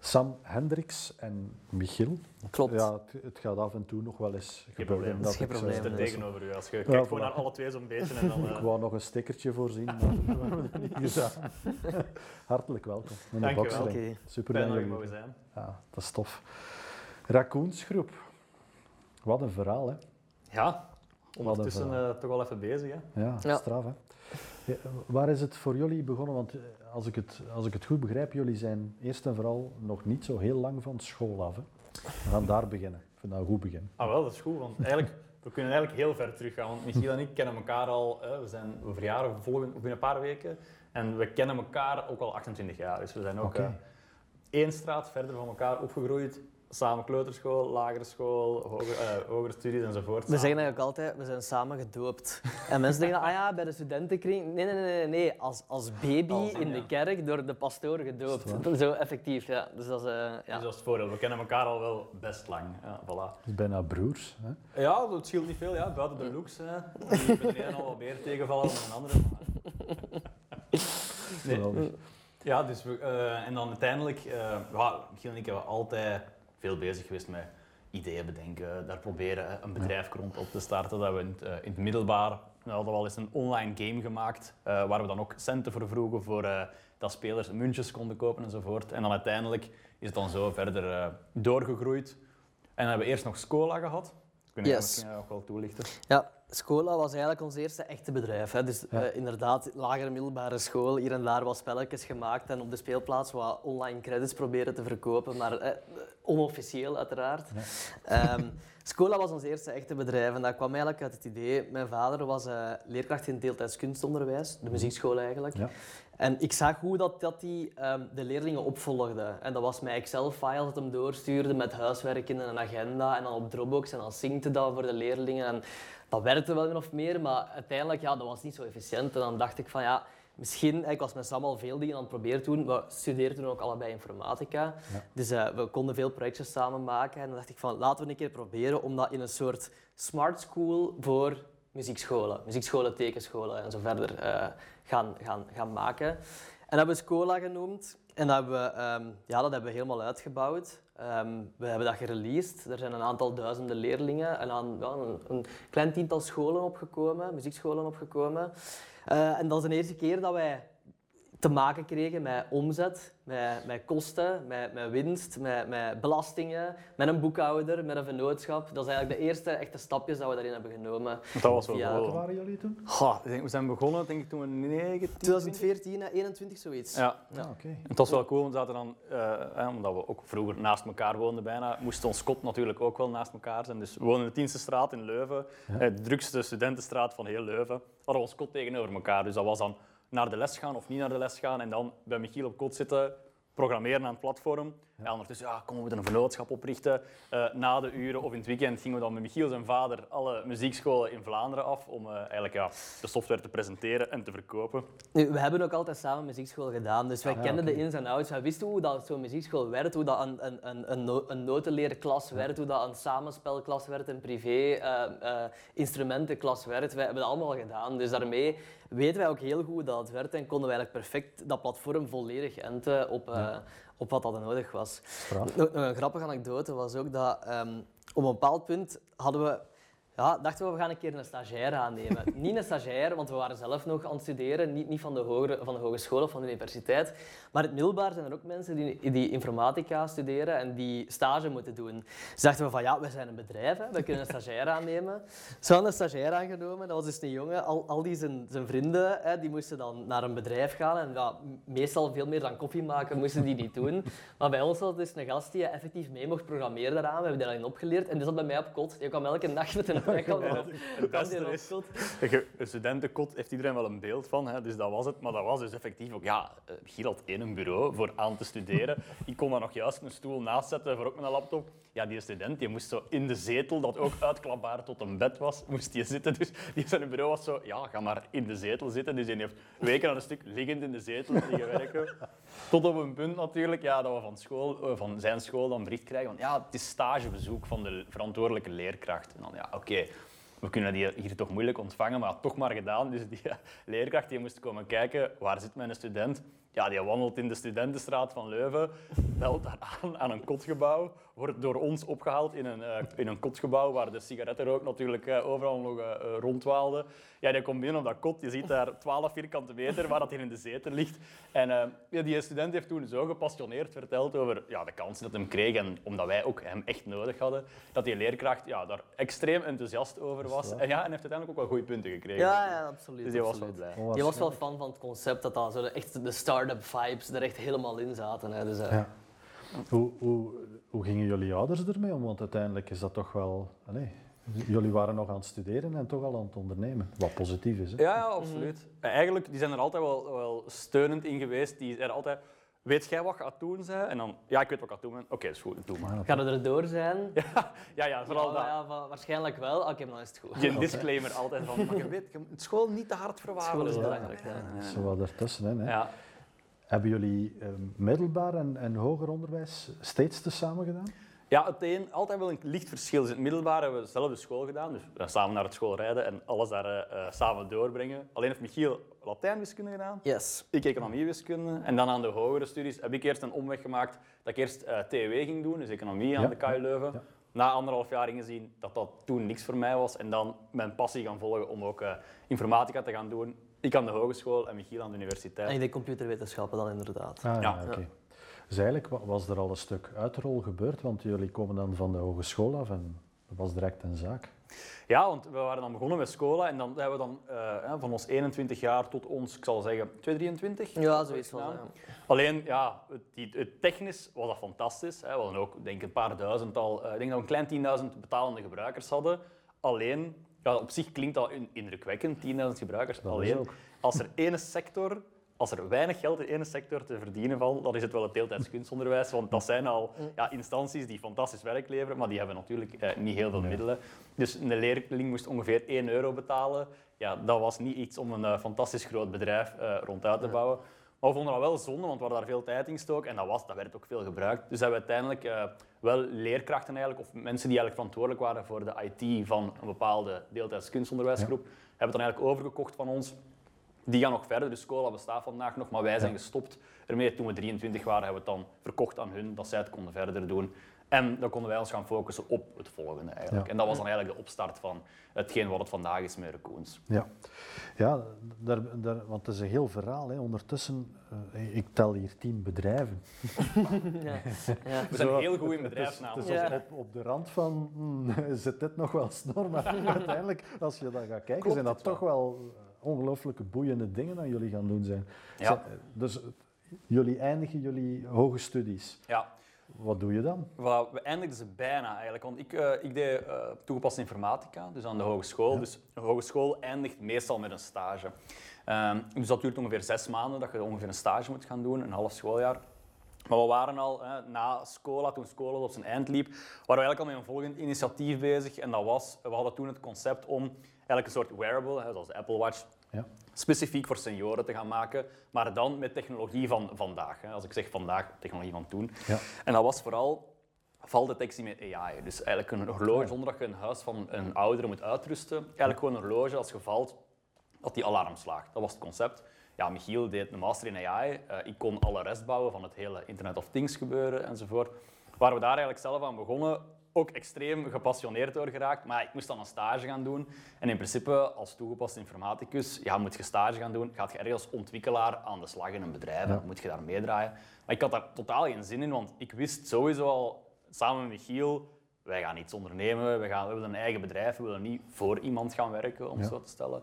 Sam Hendricks en Michiel. Klopt. Ja, het, het gaat af en toe nog wel eens Geen gebeuren. probleem. dat Geen ik zo- probleem. Dat is er tegenover u. Als je Ja, kijkt gewoon naar alle twee zo'n beetje en dan... Ik eh, wou nog een stickertje voorzien, maar dat hebben we niet gedaan. Hartelijk welkom in de Dank je wel. Super fijn dat dat je mogen zijn. Ja, dat is tof. Raccoonsgroep. Wat een verhaal, hè? Ja, ondertussen eh, toch wel even bezig. Hè? Ja, Ja. straf, hè? Waar is het voor jullie begonnen? Want eh, als ik, het, als ik het goed begrijp, jullie zijn eerst en vooral nog niet zo heel lang van school af. Hè? We gaan daar beginnen. Ik vind dat een goed begin. Ah wel, dat is goed, want eigenlijk, we kunnen eigenlijk heel ver teruggaan. Want Michiel en ik kennen elkaar al, eh, we zijn we verjaren volgende, binnen een paar weken. En we kennen elkaar ook al 28 jaar. Dus we zijn ook eh, één straat verder van elkaar opgegroeid. Samen kleuterschool, lagere school, hoger, eh, hogere studies enzovoort. We zeggen eigenlijk altijd, we zijn samen gedoopt. En mensen denken, ah ja, bij de studentenkring. Nee, nee, nee, nee, nee. Als, als baby Als, in ja. de kerk door de pastoor gedoopt. Dat Zo effectief, ja. Dus dat is, eh, Dus ja. dat is het voordeel. We kennen elkaar al wel best lang. Ja, voilà. Het is bijna broers. Hè? Ja, dat scheelt niet veel, ja. buiten de looks. Hè. Je kunt de ene al wat meer tegenvallen dan een andere. maar- Nee. Ja, dus we, eh, en dan uiteindelijk, eh ja, Michiel en ik hebben altijd veel bezig geweest met ideeën bedenken, daar proberen hè, een bedrijf rond op te starten. Dat we in het, eh, in het middelbaar, we hadden wel eens een online game gemaakt, eh, waar we dan ook centen voor vroegen voor eh, dat spelers muntjes konden kopen enzovoort. En dan uiteindelijk is het dan zo verder eh, doorgegroeid. En dan hebben we eerst nog Scola gehad. Kun je Yes. misschien ook wel toelichten? ja, Scola was eigenlijk ons eerste echte bedrijf. Hè. Dus Ja. eh, inderdaad, lagere middelbare school, hier en daar wat spelletjes gemaakt en op de speelplaats wat online credits proberen te verkopen, maar eh, onofficieel uiteraard. Ehm, Scola was ons eerste echte bedrijf en dat kwam eigenlijk uit het idee. Mijn vader was eh, leerkracht in deeltijds kunstonderwijs, de muziekschool eigenlijk. Ja. En ik zag hoe dat, dat die ehm, de leerlingen opvolgde. En dat was met Excel-files dat hem doorstuurde met huiswerk in een agenda en dan op Dropbox en dan syncte dat voor de leerlingen. En dat werkte wel min of meer, maar uiteindelijk ja, dat was niet zo efficiënt. En dan dacht ik van ja, misschien, ik was met Sam al veel dingen aan het proberen doen. We studeerden toen ook allebei informatica. Ja. Dus eh, we konden veel projectjes samen maken. En dan dacht ik van laten we een keer proberen om dat in een soort smart school voor muziekscholen, muziekscholen, tekenscholen en zo verder eh, gaan, gaan, gaan maken. En dat hebben we Scola genoemd. En dat hebben we, ehm, ja, dat hebben we helemaal uitgebouwd. Ehm, we hebben dat gereleased. Er zijn een aantal duizenden leerlingen en aan, ja, een, een klein tiental scholen opgekomen, muziekscholen opgekomen. Eh, en dat is de eerste keer dat wij te maken kregen met omzet, met, met kosten, met, met winst, met, met belastingen, met een boekhouder, met een vennootschap. Dat is eigenlijk de eerste echte stapjes dat we daarin hebben genomen. Dat was wel Ja. Hoe waren jullie toen? Goh, ik denk, we zijn begonnen denk ik toen we 19... 2014, hè, 21 zoiets. Ja, Ja. Ah, oké. Het was wel cool, want we zaten dan, eh, hè, omdat we ook vroeger naast elkaar woonden bijna, moest ons kot natuurlijk ook wel naast elkaar zijn. Dus we woonden in de Tienste straat in Leuven, Ja. eh, de drukste studentenstraat van heel Leuven. Hadden we ons kot tegenover elkaar. Dus dat was dan naar de les gaan of niet naar de les gaan en dan bij Michiel op kot zitten, programmeren aan het platform. Ja, ondertussen, ja, kom, we moeten een vennootschap oprichten. Eh, na de uren of in het weekend gingen we dan met Michiel zijn vader alle muziekscholen in Vlaanderen af om eh, eigenlijk ja, de software te presenteren en te verkopen. Nu, we hebben ook altijd samen muziekschool gedaan, dus wij Ah, kenden oké. de ins en outs. Wij wisten hoe dat zo'n muziekschool werkt, hoe dat een, een, een, een, no- een notenleerklas werkt, hoe dat een samenspelklas werkt, een privé eh, eh, instrumentenklas werkt. Wij hebben dat allemaal gedaan, dus daarmee weten wij ook heel goed dat het werkt en konden wij eigenlijk perfect dat platform volledig enten op, eh, op wat dat nodig was. Straf. Nog, nog een grappige anekdote was ook dat ehm, op een bepaald punt hadden we, ja, dachten we, we gaan een keer een stagiair aannemen. niet een stagiair, want we waren zelf nog aan het studeren, niet, niet van, de hogere, van de hogeschool of van de universiteit. Maar in het middelbaar zijn er ook mensen die, die informatica studeren en die stage moeten doen. Dus dachten we van ja, we zijn een bedrijf, hè, we kunnen een stagiair aannemen. Ze hadden een stagiair aangenomen, dat was dus een jongen. Al, al die zijn, zijn vrienden, hè, die moesten dan naar een bedrijf gaan. En ja, meestal veel meer dan koffie maken moesten die niet doen. Maar bij ons was dus een gast die effectief mee mocht programmeren daaraan. We hebben daarin opgeleerd. En die zat bij mij op kot. Die kwam elke nacht met een kot. Je- Een studentenkot heeft iedereen wel een beeld van, hè, dus dat was het. Maar dat was dus effectief ook, ja, eh, Michiel had één een bureau voor aan te studeren. Ik kon daar nog juist een stoel naast zetten voor ook een laptop. Ja, die student die moest zo in de zetel, dat ook uitklapbaar tot een bed was, moest die zitten. Dus die zijn bureau was zo, ja, ga maar in de zetel zitten. Dus die heeft weken aan een stuk liggend in de zetel liggen werken. Tot op een punt natuurlijk, ja, dat we van, school, eh, van zijn school dan bericht krijgen van, ja, het is stagebezoek van de verantwoordelijke leerkracht. En dan, ja, oké we kunnen die hier toch moeilijk ontvangen, maar toch maar gedaan. Dus die leerkracht die moest komen kijken, waar zit mijn student? Ja, die wandelt in de studentenstraat van Leuven, belt daar aan aan een kotgebouw, wordt door ons opgehaald in een, eh, in een kotgebouw waar de sigarettenrook natuurlijk eh, overal nog eh, eh, rondwaalde. Ja, die komt binnen op dat kot, je ziet daar 12 vierkante meter waar dat hier in de zetel ligt. En eh, ja, die student heeft toen zo gepassioneerd verteld over ja, de kansen dat hij kreeg en omdat wij ook hem echt nodig hadden, dat die leerkracht ja, daar extreem enthousiast over was. En, ja, en heeft uiteindelijk ook wel goede punten gekregen. Ja, ja, absoluut. Dus die was wel absoluut. blij. Die was wel fan van het concept dat dan zo de, echt de start-up vibes er echt helemaal in zaten. Hè. Dus, eh, Ja. Hoe, hoe, hoe gingen jullie ouders ermee om? Want uiteindelijk is dat toch wel... Allee, jullie waren nog aan het studeren en toch al aan het ondernemen. Wat positief is, hè? Ja, ja, absoluut. En Eigenlijk, die zijn er altijd wel, wel steunend in geweest. Die er altijd, weet jij wat je gaat doen? Zei? En dan, ja, ik weet wat ik ga doen. Oké, is goed, doe maar. Gaan we erdoor zijn? Ja, ja, ja vooral Ja, dat. ja, wa- waarschijnlijk wel. Oké, maar dan is het goed. Geen disclaimer altijd van, maar je weet, je moet school niet te hard School verwaarlozen. is belangrijk. Ja. Zo wat ertussenin, hè? Ja. Hebben jullie eh, middelbaar en, en hoger onderwijs steeds tezamen gedaan? ja, het een, altijd wel een licht verschil. Dus in het middelbaar hebben we dezelfde school gedaan, dus samen naar het school rijden en alles daar eh, eh, samen doorbrengen. Alleen heeft Michiel Latijnwiskunde gedaan. Yes. Ik economiewiskunde. En dan aan de hogere studies heb ik eerst een omweg gemaakt dat ik eerst eh TEW ging doen, dus economie aan Ja, de KU Leuven. ja. Na anderhalf jaar ingezien dat dat toen niks voor mij was. En dan mijn passie gaan volgen om ook eh, informatica te gaan doen. Ik aan de hogeschool en Michiel aan de universiteit. En ik denk computerwetenschappen dan inderdaad. Ah, Ja. oké. Dus eigenlijk wa- was er al een stuk uitrol gebeurd, want jullie komen dan van de hogeschool af en dat was direct een zaak. Ja, want we waren dan begonnen met school en dan hebben we dan eh, hè, van ons 21 jaar tot ons, ik zal zeggen, 223. Ja, zoiets van. Ja. Alleen, ja, het, die- het technisch was dat fantastisch. Hè. We hadden ook denk ik, een paar duizendtal, eh, ik denk dat we een klein 10.000 betalende gebruikers hadden. Alleen, ja, op zich klinkt dat in- indrukwekkend, 10.000 gebruikers. Dat Alleen, ook. als er ene sector, als er weinig geld in ene sector te verdienen valt, dan is het wel het deeltijds kunstonderwijs. Want dat zijn al ja, instanties die fantastisch werk leveren, maar die hebben natuurlijk eh, niet heel veel Nee. middelen. Dus een leerling moest ongeveer 1 euro betalen. Ja, dat was niet iets om een eh, fantastisch groot bedrijf eh, ronduit te bouwen. Maar we vonden dat wel zonde, want we hadden daar veel tijd in gestoken en dat, was, dat werd ook veel gebruikt. Dus hebben we uiteindelijk eh, wel leerkrachten eigenlijk, of mensen die eigenlijk verantwoordelijk waren voor de IT van een bepaalde deeltijds kunstonderwijsgroep, hebben het dan eigenlijk overgekocht van ons. Die gaan nog verder, dus Cola bestaat vandaag nog, maar wij zijn gestopt ermee. Toen we 23 waren, hebben we het dan verkocht aan hun, dat zij het konden verder doen. En dan konden wij ons gaan focussen op het volgende eigenlijk. Ja. En dat was dan eigenlijk de opstart van hetgeen wat het vandaag is met Raccoons. Ja, ja daar, daar, want het is een heel verhaal. Hè. Ondertussen, eh, ik tel hier tien bedrijven. Ja. Ja. We zijn Zo, heel goed in het is- bedrijfsnamen. Het is Ja. op, op de rand van, hmm, zit dit nog wel snor? Maar uiteindelijk, als je dan gaat kijken, Klopt zijn dat wel. toch wel ongelooflijke boeiende dingen dat jullie gaan doen zijn. Ja. Zijn- Dus eh, jullie eindigen jullie hoge studies. Ja, Wat doe je dan? Voilà, we eindigden ze bijna eigenlijk. Want ik, eh, ik deed eh, toegepaste informatica, dus aan de hogeschool. Dus een hogeschool eindigt meestal met een stage. Ehm, dus dat duurt ongeveer zes maanden dat je ongeveer een stage moet gaan doen, een half schooljaar. Maar we waren al hè, na Scola, toen Scola op zijn eind liep, waren we eigenlijk al met een volgend initiatief bezig. En dat was, we hadden toen het concept om eigenlijk een soort wearable, hè, zoals de Apple Watch, Ja. specifiek voor senioren te gaan maken, maar dan met technologie van vandaag. Hè. Als ik zeg vandaag, technologie van toen. Ja. En dat was vooral valdetectie met AI. Dus eigenlijk een horloge zonder dat je een huis van een oudere moet uitrusten. Eigenlijk gewoon een horloge als je valt, dat die alarm slaagt. Dat was het concept. Ja, Michiel deed een master in AI. Eh, ik kon alle rest bouwen van het hele Internet of Things gebeuren enzovoort. Waar we daar eigenlijk zelf aan begonnen, ook extreem gepassioneerd door geraakt. Maar ik moest dan een stage gaan doen. En in principe, als toegepast informaticus, ja, moet je stage gaan doen. Gaat je ergens als ontwikkelaar aan de slag in een bedrijf, Ja. moet je daar meedraaien. Maar ik had daar totaal geen zin in, want ik wist sowieso al, samen met Michiel, wij gaan iets ondernemen, we, gaan, we willen een eigen bedrijf, we willen niet voor iemand gaan werken, om Ja. zo te stellen.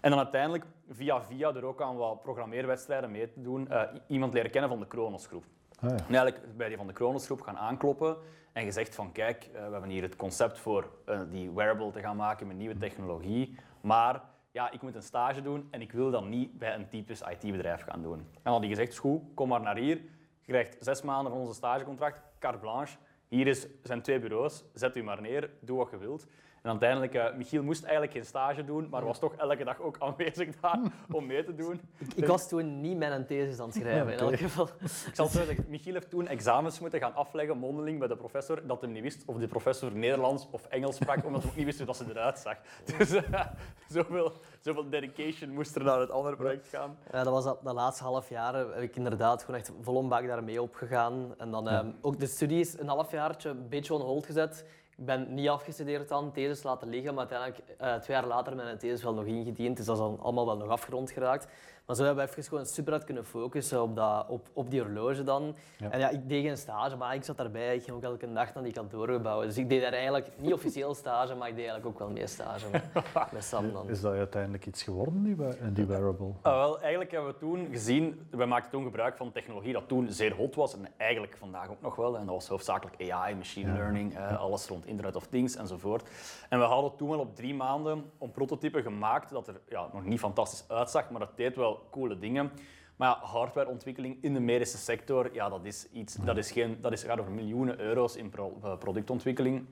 En dan uiteindelijk, via via, er ook aan wat programmeerwedstrijden mee te doen, eh, iemand leren kennen van de Kronosgroep. Ah, ja. En eigenlijk bij die van de Kronosgroep gaan aankloppen en gezegd van kijk, eh, we hebben hier het concept voor eh, die wearable te gaan maken met nieuwe technologie, maar ja, ik moet een stage doen en ik wil dat niet bij een typisch IT-bedrijf gaan doen. En dan had hij gezegd, goed, kom maar naar hier, je krijgt zes maanden van onze stagecontract, carte blanche, hier is, zijn twee bureaus, zet u maar neer, doe wat je wilt. En uiteindelijk, uh, Michiel moest eigenlijk geen stage doen, maar was toch elke dag ook aanwezig daar om mee te doen. Ik, was toen niet mijn thesis aan het schrijven, in elk geval. Ik zal zeggen, Michiel heeft toen examens moeten gaan afleggen, mondeling, bij de professor, dat hij niet wist of de professor Nederlands of Engels sprak, omdat hij ook niet wist hoe dat ze eruit zag. Dus uh, zoveel, zoveel dedication moest er naar het andere project gaan. Ja, dat was dat, dat laatste half jaar heb ik inderdaad gewoon echt vol bak daarmee opgegaan. En dan um, ook de studies een halfjaartje een beetje on hold gezet. Ik ben niet afgestudeerd dan, thesis laten liggen, maar uiteindelijk uh, twee jaar later mijn thesis wel nog ingediend. Dus dat is dan allemaal wel nog afgerond geraakt. Maar zo hebben we even gewoon super hard kunnen focussen op, dat, op, op die horloge dan. En ja, ik deed geen stage, maar ik zat daarbij. Ik ging ook elke dag naar die kantoren bouwen. Dus ik deed daar eigenlijk niet officieel stage, maar ik deed eigenlijk ook wel meer stage met Sam dan. Is dat uiteindelijk iets geworden, die, die wearable? Uh, wel, eigenlijk hebben we toen gezien, we maakten toen gebruik van technologie dat toen zeer hot was en eigenlijk vandaag ook nog wel. En dat was hoofdzakelijk AI, machine learning, uh, alles rond Internet of Things enzovoort. En we hadden toen wel op drie maanden een prototype gemaakt dat er ja, nog niet fantastisch uitzag, maar dat deed wel coole dingen. Maar ja, hardwareontwikkeling in de medische sector, ja, dat, is iets, dat, is geen, dat is, gaat over miljoenen euro's in pro, productontwikkeling.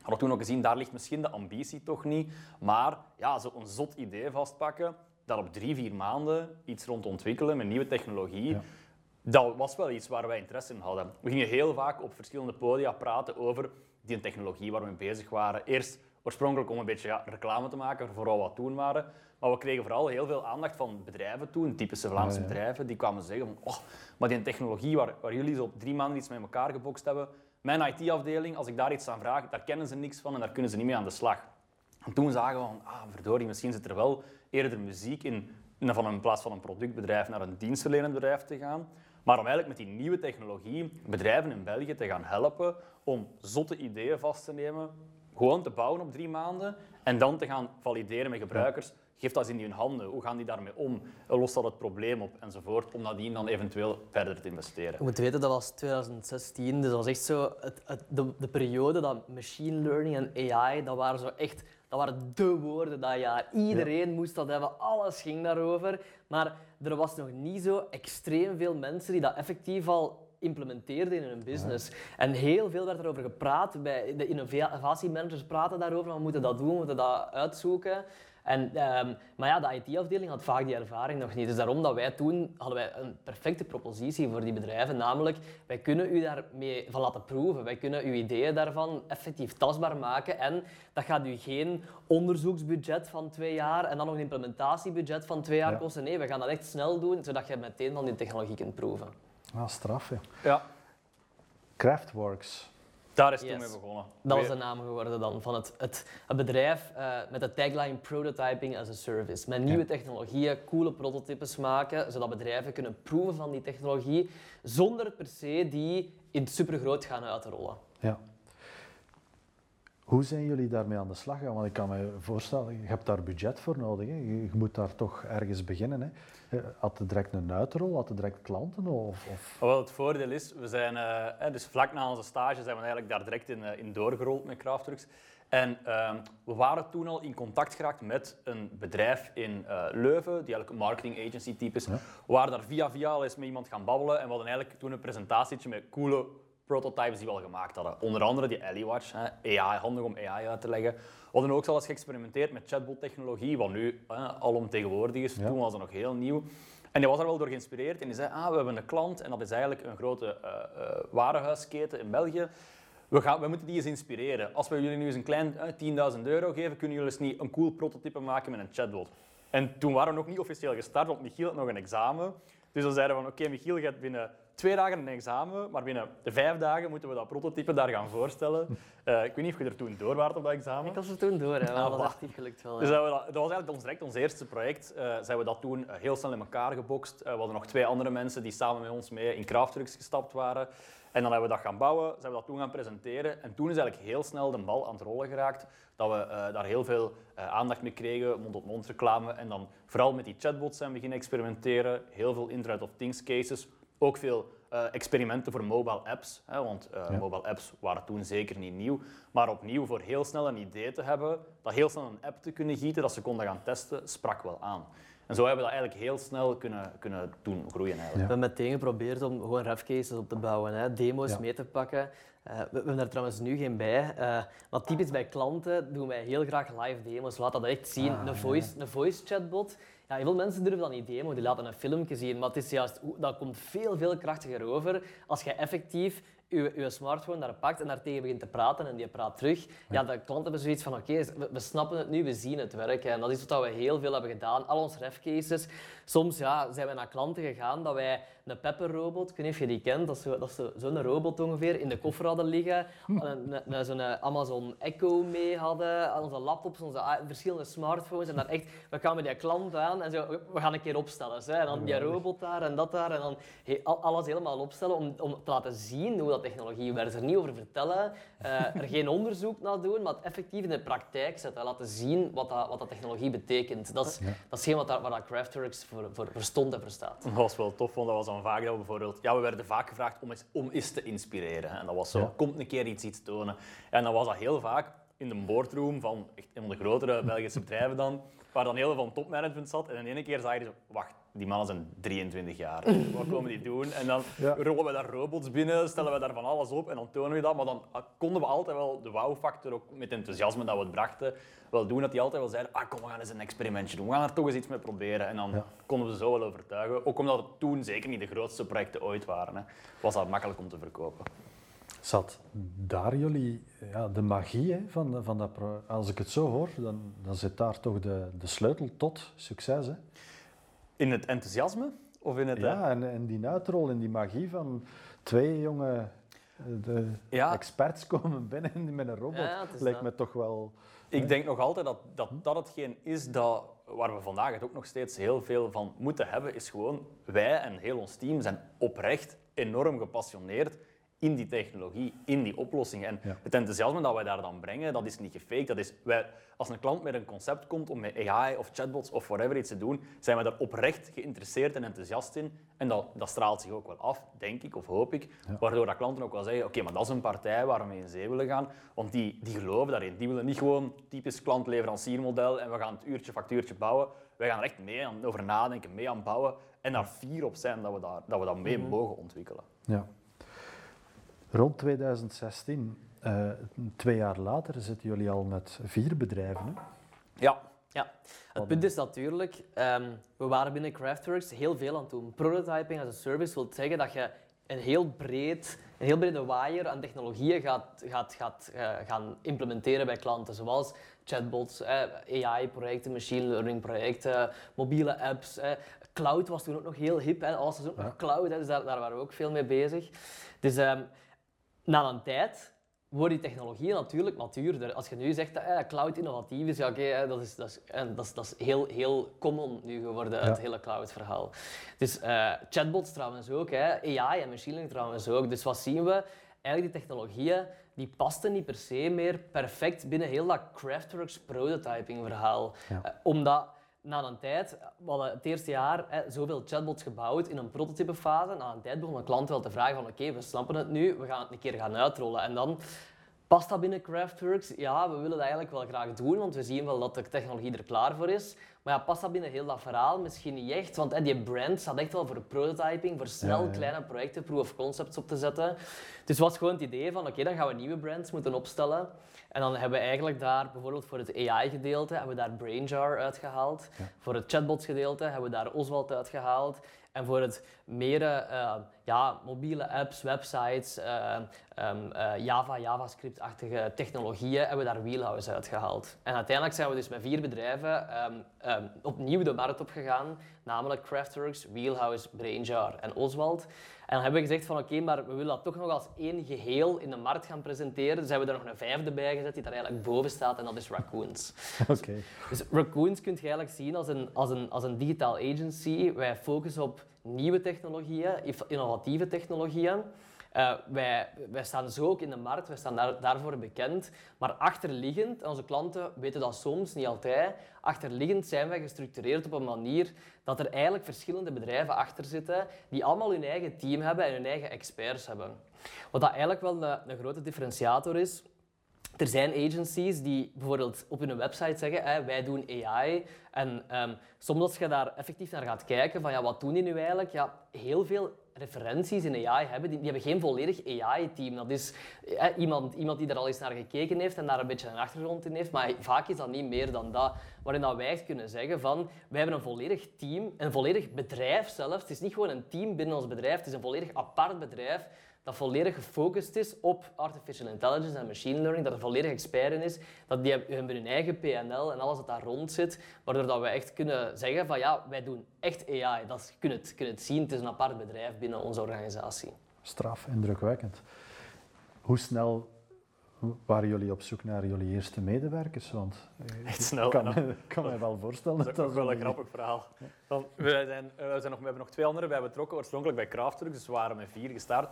Hadden toen ook gezien, daar ligt misschien de ambitie toch niet. Maar ja, zo'n zot idee vastpakken, dat op drie, vier maanden iets rond ontwikkelen met nieuwe technologie, dat was wel iets waar wij interesse in hadden. We gingen heel vaak op verschillende podia praten over die technologie waar we mee bezig waren. Eerst oorspronkelijk om een beetje ja, reclame te maken voor wat toen waren. Maar we kregen vooral heel veel aandacht van bedrijven toen, typische Vlaamse bedrijven, die kwamen zeggen van, oh, maar die technologie waar, waar jullie zo op drie maanden iets met elkaar gebokst hebben, mijn IT-afdeling, als ik daar iets aan vraag, daar kennen ze niks van en daar kunnen ze niet mee aan de slag. En toen zagen we van, ah, verdorie, misschien zit er wel eerder muziek in, van in plaats van een productbedrijf naar een dienstverlenend bedrijf te gaan. Maar om eigenlijk met die nieuwe technologie bedrijven in België te gaan helpen om zotte ideeën vast te nemen, gewoon te bouwen op drie maanden en dan te gaan valideren met gebruikers. Geeft dat in hun handen? Hoe gaan die daarmee om? Lost dat het probleem op? Enzovoort. Om nadien dan eventueel verder te investeren. Je moet weten, dat was 2016. Dus dat was echt zo... Het, het, de, de periode dat machine learning en AI, dat waren zo echt... Dat waren de woorden dat jaar. Iedereen moest dat hebben. Alles ging daarover. Maar er was nog niet zo extreem veel mensen die dat effectief al implementeerden in hun business. En heel veel werd erover gepraat. Bij de innovatiemanagers praten daarover. We moeten dat doen, we moeten dat uitzoeken. En, um, maar ja, de IT-afdeling had vaak die ervaring nog niet. Dus daarom dat wij toen hadden wij een perfecte propositie voor die bedrijven. Namelijk, wij kunnen u daarmee van laten proeven. Wij kunnen uw ideeën daarvan effectief tastbaar maken. En dat gaat u geen onderzoeksbudget van twee jaar en dan nog een implementatiebudget van twee jaar kosten. Nee, we gaan dat echt snel doen, zodat je meteen van die technologie kunt proeven. Ah, straf, ja. ja. Craftworks. Daar is het toen mee begonnen. Dat was de naam geworden dan van het, het, het bedrijf uh, met de tagline Prototyping as a Service. Met nieuwe technologieën, coole prototypes maken, zodat bedrijven kunnen proeven van die technologie, zonder per se die in supergroot gaan uitrollen. Ja. Hoe zijn jullie daarmee aan de slag gaan? Want ik kan me voorstellen, je hebt daar budget voor nodig. Hè? Je, moet daar toch ergens beginnen. Hè? Eh, had je direct een uitrol? Had je direct klanten? Of, of? Wel, het voordeel is, we zijn, uh, dus vlak na onze stage zijn we eigenlijk daar direct in, uh, in doorgerold met Crafttrucks. En uh, we waren toen al in contact geraakt met een bedrijf in Leuven, die eigenlijk een marketing agency type is. We waren daar via via al eens met iemand gaan babbelen en we hadden eigenlijk toen een presentatietje met coole prototypes die we al gemaakt hadden. Onder andere die AliWatch, AI, handig om AI uit te leggen. We hadden ook eens geëxperimenteerd met chatbot-technologie, wat nu hè, alomtegenwoordig is. Toen was dat nog heel nieuw. En die was er wel door geïnspireerd en die zei, ah, we hebben een klant en dat is eigenlijk een grote uh, uh, warenhuisketen in België. We, gaan, we moeten die eens inspireren. Als we jullie nu eens een klein uh, 10.000 euro geven, kunnen jullie eens niet een cool prototype maken met een chatbot. En toen waren we nog niet officieel gestart, want Michiel had nog een examen. Dus dan zeiden we van, oké, Michiel gaat binnen twee dagen een examen, maar binnen de vijf dagen moeten we dat prototype daar gaan voorstellen. Uh, ik weet niet of je er toen door was op dat examen. Ik was er toen door, hè. Ah, dat was echt gelukt wel. Dus dat, dat, was eigenlijk ons, direct ons eerste project. Uh, zijn we dat toen eh, heel snel in elkaar gebokst. Uh, we hadden nog twee andere mensen die samen met ons mee in Crafttrucks gestapt waren. En dan hebben we dat gaan bouwen, zijn we dat toen gaan presenteren. En toen is eigenlijk heel snel de bal aan het rollen geraakt. Dat we daar heel veel aandacht mee kregen, mond-op-mond reclame. En dan vooral met die chatbots zijn we beginnen experimenteren. Heel veel Internet of Things cases. Ook veel uh, experimenten voor mobile apps. Hè, want uh, mobile apps waren toen zeker niet nieuw. Maar opnieuw, voor heel snel een idee te hebben, dat heel snel een app te kunnen gieten, dat ze konden gaan testen, sprak wel aan. En zo hebben we dat eigenlijk heel snel kunnen, kunnen doen groeien. Eigenlijk. We hebben meteen geprobeerd om gewoon refcases op te bouwen, hè, demo's Ja. mee te pakken. Eh, we, we hebben daar trouwens nu geen bij. Eh maar typisch bij klanten doen wij heel graag live demo's. Laat dat echt zien. Ah, een, ja. voice, een voice chatbot. Ja, heel veel mensen durven dat niet demo, die laten een filmpje zien. Maar het is juist, dat komt veel, veel krachtiger over als je effectief je, je smartphone daar pakt en daartegen begint te praten en die praat terug. Ja, de klanten hebben zoiets van, oké, we, we snappen het nu, we zien het werken. En dat is wat we heel veel hebben gedaan. Al onze refcases. Soms ja, zijn we naar klanten gegaan dat wij een Pepper-robot, ik weet niet of je die kent, dat is zo- dat is zo'n robot ongeveer, in de koffer hadden liggen. Een- Zo'n Amazon Echo mee hadden, onze laptops, onze verschillende smartphones. En dan echt, we kwamen die klant aan en zo, we gaan een keer opstellen. Hè. En dan die robot daar en dat daar. En dan he- alles helemaal opstellen om, om te laten zien hoe dat technologie werkt. Er niet over vertellen, eh, er geen onderzoek naar doen, maar het effectief in de praktijk zetten. Laten zien wat dat, wat dat technologie betekent. Dat is, Ja. dat is geen wat, daar, waar dat Craftworks voor, voor, voor stond en voor staat. Dat was wel tof, want dat was dan vaak dat we bijvoorbeeld... Ja, we werden vaak gevraagd om eens, om eens te inspireren. hè. En dat was zo, Ja. komt een keer iets, iets tonen. En dan was dat heel vaak in de boardroom van echt een van de grotere Belgische bedrijven dan, waar dan heel veel van topmanagement zat. En in één keer zag je zo, wacht, die mannen zijn 23 jaar. Wat komen die doen? En dan Ja. rollen we daar robots binnen, stellen we daar van alles op en dan tonen we dat. Maar dan konden we altijd wel de wow-factor, ook met enthousiasme dat we het brachten, wel doen. Dat die altijd wel zeiden, ah, kom, we gaan eens een experimentje doen. We gaan er toch eens iets mee proberen. En dan Ja. konden we ze zo wel overtuigen. Ook omdat het toen zeker niet de grootste projecten ooit waren. Hè. Was dat makkelijk om te verkopen. Zat daar jullie, ja, de magie hè, van, van dat Als ik het zo hoor, dan, dan zit daar toch de, de sleutel tot succes. Hè? In het enthousiasme? Of in het... eh, Ja, en, en die uitrol en die magie van twee jonge eh, de Ja. experts komen binnen met een robot, Ja, lijkt dat. me toch wel... Ik denk nog altijd dat, dat dat hetgeen is dat, waar we vandaag het ook nog steeds heel veel van moeten hebben, is gewoon wij en heel ons team zijn oprecht enorm gepassioneerd in die technologie, in die oplossingen. En Ja. het enthousiasme dat wij daar dan brengen, dat is niet gefaked. Dat is, wij, als een klant met een concept komt om met AI of chatbots of whatever iets te doen, zijn wij daar oprecht geïnteresseerd en enthousiast in. En dat, dat straalt zich ook wel af, denk ik of hoop ik. Waardoor dat klanten ook wel zeggen, oké, maar dat is een partij waar we mee in zee willen gaan. Want die, die geloven daarin. Die willen niet gewoon typisch klant-leveranciermodel en we gaan het uurtje factuurtje bouwen. Wij gaan er echt mee aan, over nadenken, mee aan bouwen en daar fier op zijn dat we, daar, dat, we dat mee mogen ontwikkelen. Ja. Rond 2016, eh, twee jaar later, zitten jullie al met vier bedrijven. Hè? Ja, Ja, het punt is natuurlijk, ehm, we waren binnen Craftworks heel veel aan het doen. Prototyping as a service wil zeggen dat je een heel, breed, een heel brede waaier aan technologieën gaat, gaat, gaat eh, gaan implementeren bij klanten, zoals chatbots, eh, AI-projecten, machine learning-projecten, mobiele apps. Eh. Cloud was toen ook nog heel hip, hè. alles was ook Ja. nog cloud, hè, dus daar, daar waren we ook veel mee bezig. Dus ehm, na een tijd worden die technologieën natuurlijk matuurder. Als je nu zegt dat eh, cloud innovatief is, ja, oké, hè, dat is, dat is, eh, dat is, dat is heel, heel common nu geworden, het hele cloud-verhaal. Dus eh, chatbots trouwens ook, AI en machine learning trouwens ook. Dus wat zien we? Eigenlijk die technologieën die pasten niet per se meer perfect binnen heel dat Craftworks prototyping-verhaal. Ja. Eh, omdat na een tijd, we hadden het eerste jaar hè, zoveel chatbots gebouwd in een prototypefase. Na een tijd begon een klant wel te vragen van oké, we snappen het nu, we gaan het een keer gaan uitrollen. En dan past dat binnen Craftworks? Ja, we willen dat eigenlijk wel graag doen, want we zien wel dat de technologie er klaar voor is. Maar ja, past dat binnen heel dat verhaal? Misschien niet echt, want hè, die brand staat echt wel voor prototyping, voor snel Ja, ja. kleine projecten, proof of concepts op te zetten. Dus het was gewoon het idee van oké, dan gaan we nieuwe brands moeten opstellen. En dan hebben we eigenlijk daar bijvoorbeeld voor het AI-gedeelte hebben we daar Brainjar uitgehaald. Voor het chatbots-gedeelte hebben we daar Oswald uitgehaald. En voor het meer eh, ja, mobiele apps, websites, eh, ehm, eh, Java, JavaScript-achtige technologieën hebben we daar Wheelhouse uitgehaald. En uiteindelijk zijn we dus met vier bedrijven ehm, ehm, opnieuw de markt opgegaan, namelijk Craftworks, Wheelhouse, Brainjar en Oswald. En dan hebben we gezegd van oké, maar we willen dat toch nog als één geheel in de markt gaan presenteren. Dus hebben we er nog een vijfde bij gezet die daar eigenlijk boven staat en dat is Raccoons. Oké. Dus Raccoons kun je eigenlijk zien als een, als een, als een digitaal agency. Wij focussen op nieuwe technologieën, innovatieve technologieën. Eh, wij, wij staan zo ook in de markt, wij staan daar, daarvoor bekend. Maar achterliggend, en onze klanten weten dat soms, niet altijd, achterliggend zijn wij gestructureerd op een manier dat er eigenlijk verschillende bedrijven achter zitten die allemaal hun eigen team hebben en hun eigen experts hebben. Wat dat eigenlijk wel een, een grote differentiator is, er zijn agencies die bijvoorbeeld op hun website zeggen, hè, wij doen AI. En ehm, soms als je daar effectief naar gaat kijken, van ja, wat doen die nu eigenlijk? Ja, heel veel referenties in AI hebben, die, die hebben geen volledig AI-team. Dat is iemand, iemand die er al eens naar gekeken heeft en daar een beetje een achtergrond in heeft, maar vaak is dat niet meer dan dat. Waarin dat wij kunnen zeggen van, wij hebben een volledig team, een volledig bedrijf zelfs. Het is niet gewoon een team binnen ons bedrijf, het is een volledig apart bedrijf dat volledig gefocust is op artificial intelligence en machine learning, dat er volledig expert in is, dat die hebben hun eigen PNL en alles dat daar rond zit, waardoor dat we echt kunnen zeggen van ja, wij doen echt AI. Dat je kunt het, kunt het zien, het is een apart bedrijf binnen onze organisatie. Straf, indrukwekkend. Hoe snel waren jullie op zoek naar jullie eerste medewerkers? Want eh, Echt snel. Ik kan, kan me wel voorstellen. Dat is wel een grappig verhaal. Dan, we, zijn, we, zijn nog, we hebben nog twee anderen bij betrokken, oorspronkelijk bij Kraftwerk, dus we waren met vier gestart.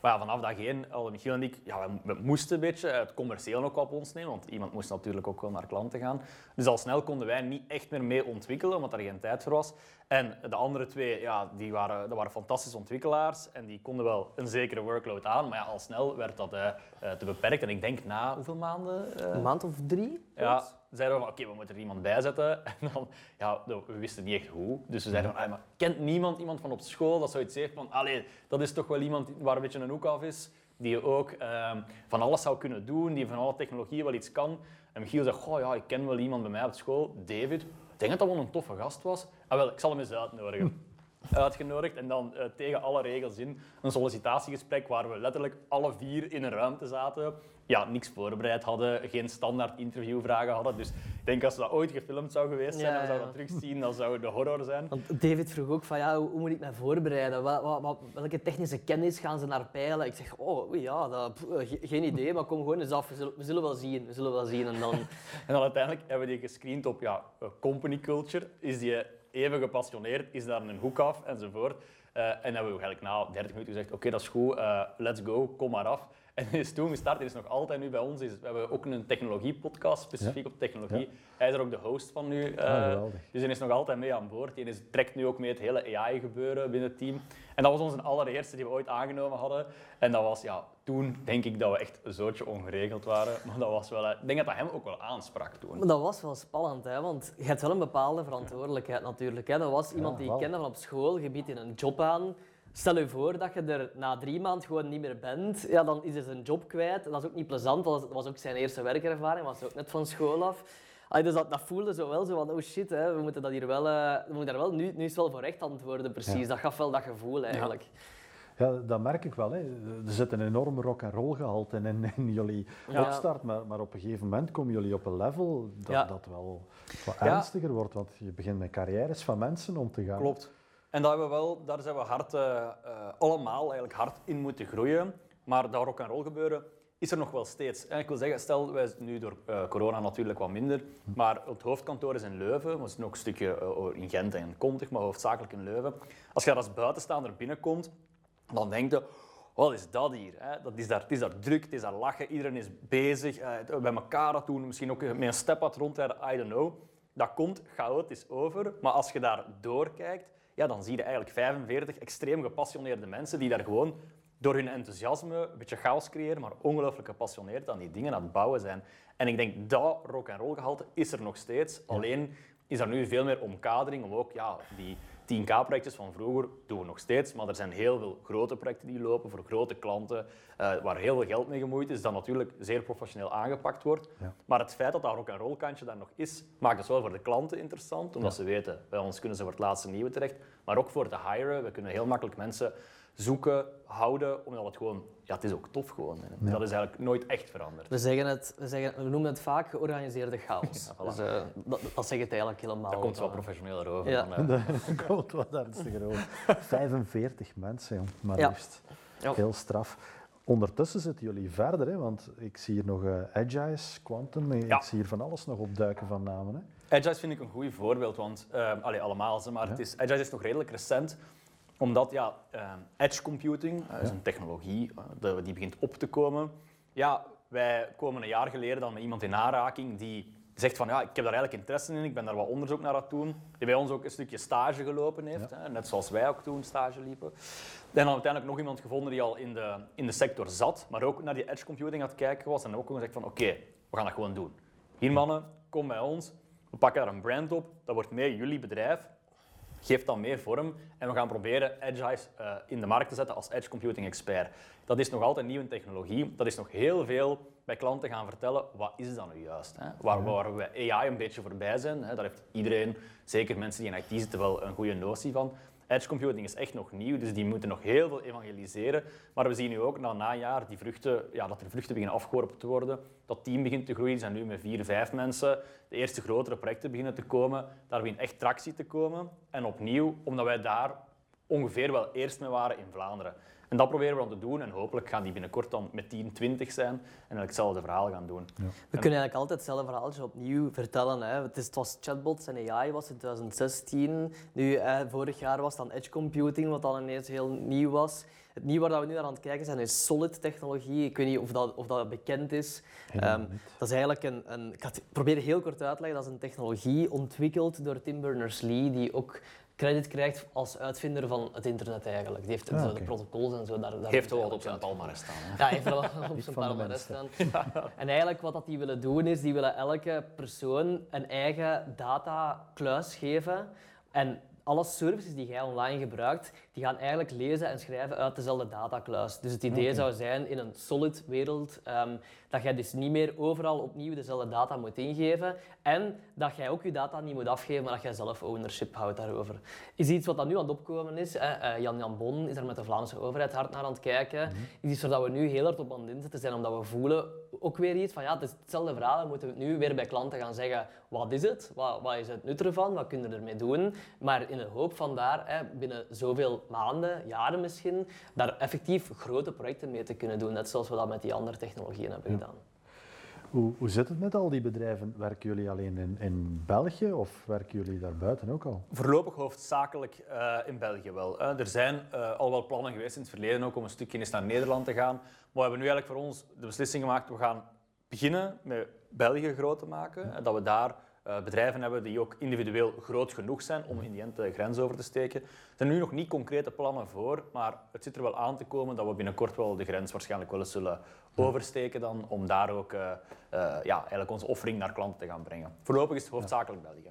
Maar ja, vanaf dag één hadden Michiel en ik, ja, we, moesten een beetje het commercieel ook op ons nemen, want iemand moest natuurlijk ook wel naar klanten gaan. Dus al snel konden wij niet echt meer mee ontwikkelen, omdat er geen tijd voor was. En de andere twee, ja, die waren, dat waren fantastische ontwikkelaars en die konden wel een zekere workload aan, maar ja, al snel werd dat uh, te beperkt. En ik denk na hoeveel maanden? Uh, een maand of drie? Ja, zeiden we van oké, we moeten er iemand bij zetten. En dan, ja, we wisten niet echt hoe. Dus we zeiden van, maar kent niemand iemand van op school dat zoiets heeft van, allee, dat is toch wel iemand waar een beetje een hoek af is, die ook ehm, van alles zou kunnen doen, die van alle technologieën wel iets kan. En Michiel zegt, goh ja, ik ken wel iemand bij mij op school, David. Ik denk dat dat wel een toffe gast was. Ah, wel, ik zal hem eens uitnodigen. Uitgenodigd en dan uh, tegen alle regels in een sollicitatiegesprek waar we letterlijk alle vier in een ruimte zaten ja, niks voorbereid hadden, geen standaard interviewvragen hadden. Dus ik denk als dat ooit gefilmd zou geweest zijn en we zouden dat terugzien, dan zou het de horror zijn. Want David vroeg ook van ja, hoe, moet ik mij voorbereiden? Wat, wat, welke technische kennis gaan ze naar peilen? Ik zeg, oh ja, dat, geen idee, maar kom gewoon eens af. We zullen, we zullen wel zien. We zullen wel zien. En dan... en dan uiteindelijk hebben we die gescreend op ja, company culture. Is die even gepassioneerd? Is daar een hoek af? Enzovoort. Uh, en dan hebben we eigenlijk na 30 minuten gezegd, oké, dat is goed, uh, let's go, kom maar af. En hij is toen gestart, hij is nog altijd nu bij ons. we hebben ook een technologie-podcast specifiek op technologie. Hij is er ook de host van nu. Uh, dus hij is nog altijd mee aan boord. Hij is, trekt nu ook mee het hele AI-gebeuren binnen het team. En dat was onze allereerste die we ooit aangenomen hadden. En dat was, ja, toen denk ik dat we echt een zootje ongeregeld waren. Maar dat was wel, ik denk dat dat hem ook wel aansprak toen. Maar dat was wel spannend, hè? want je hebt wel een bepaalde verantwoordelijkheid natuurlijk. Hè? Dat was iemand die ik kende van op school, je biedt in een job aan. Stel je voor dat je er na drie maanden gewoon niet meer bent, ja, dan is hij zijn job kwijt. Dat is ook niet plezant, dat was ook zijn eerste werkervaring, was ook net van school af. Allee, dus dat, dat voelde zo wel zo van, oh shit, hè, we moeten dat hier wel, uh, we moeten daar wel, nu, nu is wel voor recht antwoorden, precies. Dat gaf wel dat gevoel eigenlijk. Ja. dat merk ik wel. Hè. Er zit een enorme rock and roll gehalte in, in jullie opstart, maar, maar op een gegeven moment komen jullie op een level dat, dat wel wat ernstiger wordt, want je begint met carrières van mensen om te gaan. Klopt. En wel, daar zijn we hard, uh, allemaal eigenlijk hard in moeten groeien. Maar dat rock and roll gebeuren is er nog wel steeds. En ik wil zeggen, stel, wij zijn nu door uh, corona natuurlijk wat minder, maar het hoofdkantoor is in Leuven, we zitten ook een stukje in Gent en Kontig, maar hoofdzakelijk in Leuven. Als je daar als buitenstaander binnenkomt, dan denk je, wat is dat hier? Hè? Dat is daar, het is daar druk, het is daar lachen, iedereen is bezig, bij elkaar doen, misschien ook met een step rondrijden, I don't know. Dat komt chaotisch over, maar als je daar doorkijkt, ja, dan zie je eigenlijk 45 extreem gepassioneerde mensen die daar gewoon door hun enthousiasme een beetje chaos creëren, maar ongelooflijk gepassioneerd aan die dingen aan het bouwen zijn. En ik denk dat rock en roll gehalte is er nog steeds. Alleen is er nu veel meer omkadering om ook ja, die 10K-projectjes van vroeger doen we nog steeds, maar er zijn heel veel grote projecten die lopen voor grote klanten, uh, waar heel veel geld mee gemoeid is, dat natuurlijk zeer professioneel aangepakt wordt. Maar het feit dat dat rock roll kantje daar nog is, maakt het wel voor de klanten interessant, omdat ze weten, bij ons kunnen ze voor het laatste nieuwe terecht, maar ook voor te hiren. We kunnen heel makkelijk mensen zoeken, houden, omdat het gewoon, ja, het is ook tof gewoon. Dat is eigenlijk nooit echt veranderd. We, zeggen het, we, zeggen, we noemen het vaak georganiseerde chaos. Ja, dus, uh, dat, dat zegt het eigenlijk helemaal. Dat komt wel professioneler over. Ja. Dan, uh... dat komt wat ernstiger over. 45 mensen, maar liefst. Heel straf. Ondertussen zitten jullie verder, hè? want ik zie hier nog uh, Agi's, Quantum, ik zie hier van alles nog opduiken van namen. Hè? Agi's vind ik een goed voorbeeld, want uh, allee, allemaal, maar het is, Agi's is nog redelijk recent omdat ja, uh, edge computing uh, is een technologie uh, die begint op te komen. Ja, wij komen een jaar geleden dan met iemand in aanraking die zegt van ja, ik heb daar eigenlijk interesse in, ik ben daar wat onderzoek naar aan het doen, die bij ons ook een stukje stage gelopen heeft, hè, net zoals wij ook toen stage liepen. En dan uiteindelijk nog iemand gevonden die al in de, in de sector zat, maar ook naar die edge computing aan het kijken was en ook gezegd van oké, we gaan dat gewoon doen. Hier mannen, kom bij ons, we pakken daar een brand op, dat wordt mee jullie bedrijf, geeft dan meer vorm en we gaan proberen Edge uh, in de markt te zetten als edge computing expert. Dat is nog altijd nieuwe technologie, dat is nog heel veel bij klanten gaan vertellen, wat is dat nu juist? Hè? Waar, waar we AI een beetje voorbij zijn, hè? daar heeft iedereen, zeker mensen die in IT zitten, wel een goede notie van. Edge computing is echt nog nieuw, dus die moeten nog heel veel evangeliseren. Maar we zien nu ook na een najaar die vruchten, ja, dat er vruchten beginnen afgeworpen te worden. Dat team begint te groeien, er zijn nu met vier, vijf mensen. De eerste grotere projecten beginnen te komen. Daar begint echt tractie te komen. En opnieuw, omdat wij daar ongeveer wel eerst mee waren in Vlaanderen. En dat proberen we dan te doen en hopelijk gaan die binnenkort dan met 10, 20 zijn en hetzelfde verhaal gaan doen. Ja. We kunnen eigenlijk altijd hetzelfde verhaaltje opnieuw vertellen. Hè. Het, is, het, was chatbots en AI was in 2016. Nu, eh, vorig jaar was dan edge computing, wat dan ineens heel nieuw was. Het nieuwe waar we nu naar aan het kijken zijn is solid technologie. Ik weet niet of dat, of dat bekend is. Um, dat is eigenlijk een, een... Ik ga het proberen heel kort uit te leggen. Dat is een technologie ontwikkeld door Tim Berners-Lee, die ook credit krijgt als uitvinder van het internet eigenlijk. Die heeft ah, de protocols en zo. Daar, daar heeft wel wat op zijn palmarès staan. Hè? Ja, heeft wel op zijn palmarès staan. En eigenlijk wat dat die willen doen is, die willen elke persoon een eigen datakluis geven. En alle services die jij online gebruikt, die gaan eigenlijk lezen en schrijven uit dezelfde datakluis. Dus het idee zou zijn in een solid wereld um, dat jij dus niet meer overal opnieuw dezelfde data moet ingeven en dat jij ook je data niet moet afgeven, maar dat jij zelf ownership houdt daarover. Is iets wat dat nu aan het opkomen is. Hè? Uh, Jan Jan Bon is er met de Vlaamse overheid hard naar aan het kijken. Mm -hmm. Is iets waar we nu heel hard op aan het inzetten zijn, omdat we voelen ook weer iets van ja, het is hetzelfde verhaal. Dan moeten we nu weer bij klanten gaan zeggen, wat is het? Wat, wat is het nut ervan? Wat kunnen we ermee doen? Maar in de hoop van daar hè, binnen zoveel maanden, jaren misschien, daar effectief grote projecten mee te kunnen doen. Net zoals we dat met die andere technologieën hebben gedaan. Hoe, hoe zit het met al die bedrijven? Werken jullie alleen in, in België of werken jullie daar buiten ook al? Voorlopig hoofdzakelijk uh, in België wel. er zijn uh, al wel plannen geweest in het verleden ook om een stukje eens naar Nederland te gaan. Maar we hebben nu eigenlijk voor ons de beslissing gemaakt, we gaan beginnen met België groot te maken. En dat we daar uh, bedrijven hebben die ook individueel groot genoeg zijn om in die end de grens over te steken. Er zijn nu nog niet concrete plannen voor, maar het zit er wel aan te komen dat we binnenkort wel de grens waarschijnlijk wel eens zullen oversteken dan, om daar ook uh, uh, ja, eigenlijk onze offering naar klanten te gaan brengen. Voorlopig is het hoofdzakelijk België.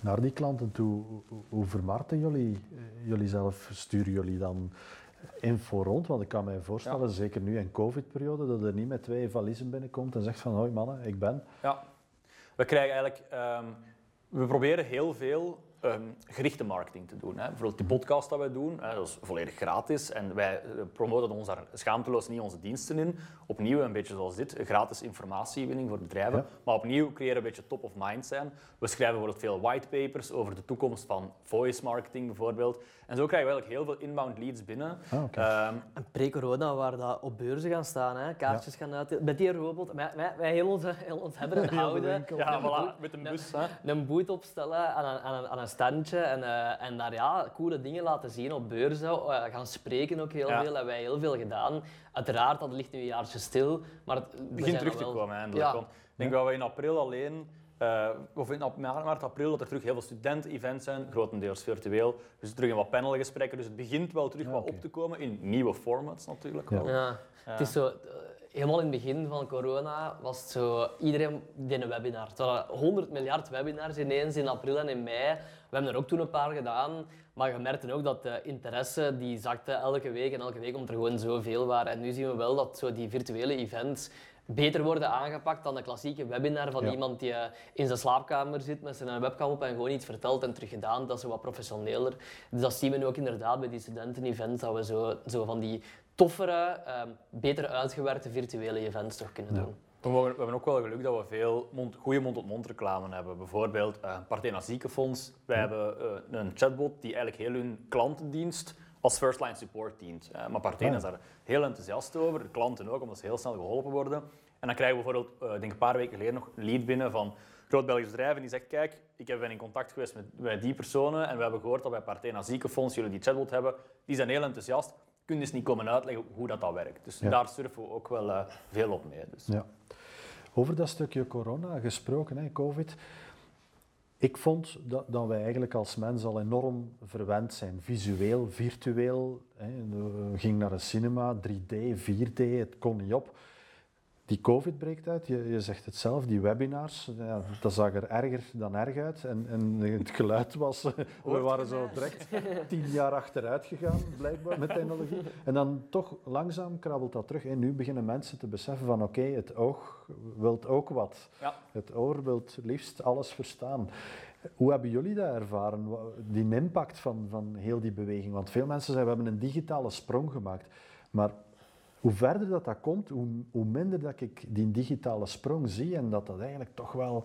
Naar die klanten toe, hoe vermarkten jullie jullie zelf? Sturen jullie dan info rond? Want ik kan me voorstellen, ja. zeker nu in covid-periode, dat er niet met twee valiezen binnenkomt en zegt van hoi mannen, ik ben. Ja, we krijgen eigenlijk... Um, we proberen heel veel um, gerichte marketing te doen. Hè. Bijvoorbeeld die podcast dat wij doen, hè, dat is volledig gratis. En wij eh, promoten ons daar schaamteloos niet onze diensten in. Opnieuw, een beetje zoals dit, gratis informatiewinning voor bedrijven. Maar opnieuw creëren een beetje top of mind zijn. We schrijven bijvoorbeeld veel whitepapers over de toekomst van voice marketing bijvoorbeeld. En zo krijgen we eigenlijk heel veel inbound leads binnen. Ah, okay. um, en pre-corona waar dat op beurzen gaan staan, hè, kaartjes ja. gaan uit. Met die robot, wij, wij, wij heel, ons, heel ons hebben en houden. Ja, voilà, met een bus. Een, hè. een boot opstellen aan een, aan een, aan een standje en, uh, en daar ja, coole dingen laten zien op beurzen. Uh, gaan spreken ook heel ja. veel, hebben wij heel veel gedaan. Uiteraard, dat ligt nu een jaartje stil, maar het begint terug te komen eindelijk. Ja. Ik denk dat we in april alleen uh, of in maart, april, dat er terug heel veel studenten-events zijn, grotendeels virtueel. Dus terug in wat panelgesprekken. Dus het begint wel terug ja, wat okay. op te komen in nieuwe formats natuurlijk. Ja. ja. Het is zo, helemaal in het begin van corona was het zo, iedereen deed een webinar. Er waren 100 miljard webinars ineens in april en in mei. We hebben er ook toen een paar gedaan. Maar je merkte ook dat de interesse die zakte elke week en elke week omdat er gewoon zoveel waren. En nu zien we wel dat zo die virtuele events beter worden aangepakt dan de klassieke webinar van ja. iemand die in zijn slaapkamer zit met zijn webcam op en gewoon iets vertelt en terug gedaan. Dat is wat professioneler. Dus dat zien we nu ook inderdaad bij die studenten-events, dat we zo, zo van die toffere, um, beter uitgewerkte virtuele events toch kunnen ja. doen. We hebben ook wel geluk dat we veel mond, goede mond-tot-mond reclame hebben. Bijvoorbeeld uh, Partena Ziekenfonds. Wij ja. hebben uh, een chatbot die eigenlijk heel hun klantendienst als first line support dient. Uh, maar ja. is daar heel enthousiast over, de klanten ook, omdat ze heel snel geholpen worden. En dan krijgen we bijvoorbeeld, uh, denk een paar weken geleden nog een lead binnen van groot Belgisch bedrijf en die zegt, kijk, ik ben in contact geweest met, met die personen en we hebben gehoord dat bij Partena Ziekenfonds jullie die chatbot hebben. Die zijn heel enthousiast. Kun dus niet komen uitleggen hoe dat, dat werkt. Dus ja. daar surfen we ook wel uh, veel op mee. Dus. Ja. Over dat stukje corona gesproken, hè, COVID. Ik vond dat, dat wij eigenlijk als mens al enorm verwend zijn, visueel, virtueel. Hè. We gingen naar een cinema, 3D, 4D, het kon niet op. Die COVID breekt uit, je, je zegt het zelf, die webinars, ja, dat zag er erger dan erg uit. En, en het geluid was, we waren zo direct tien jaar achteruit gegaan, blijkbaar, met technologie. En dan toch langzaam krabbelt dat terug. En nu beginnen mensen te beseffen van oké, het oog wilt ook wat. Ja. Het oor wilt liefst alles verstaan. Hoe hebben jullie dat ervaren, die impact van, van heel die beweging? Want veel mensen zeggen, we hebben een digitale sprong gemaakt. Maar hoe verder dat, dat komt, hoe, hoe minder dat ik die digitale sprong zie en dat dat eigenlijk toch wel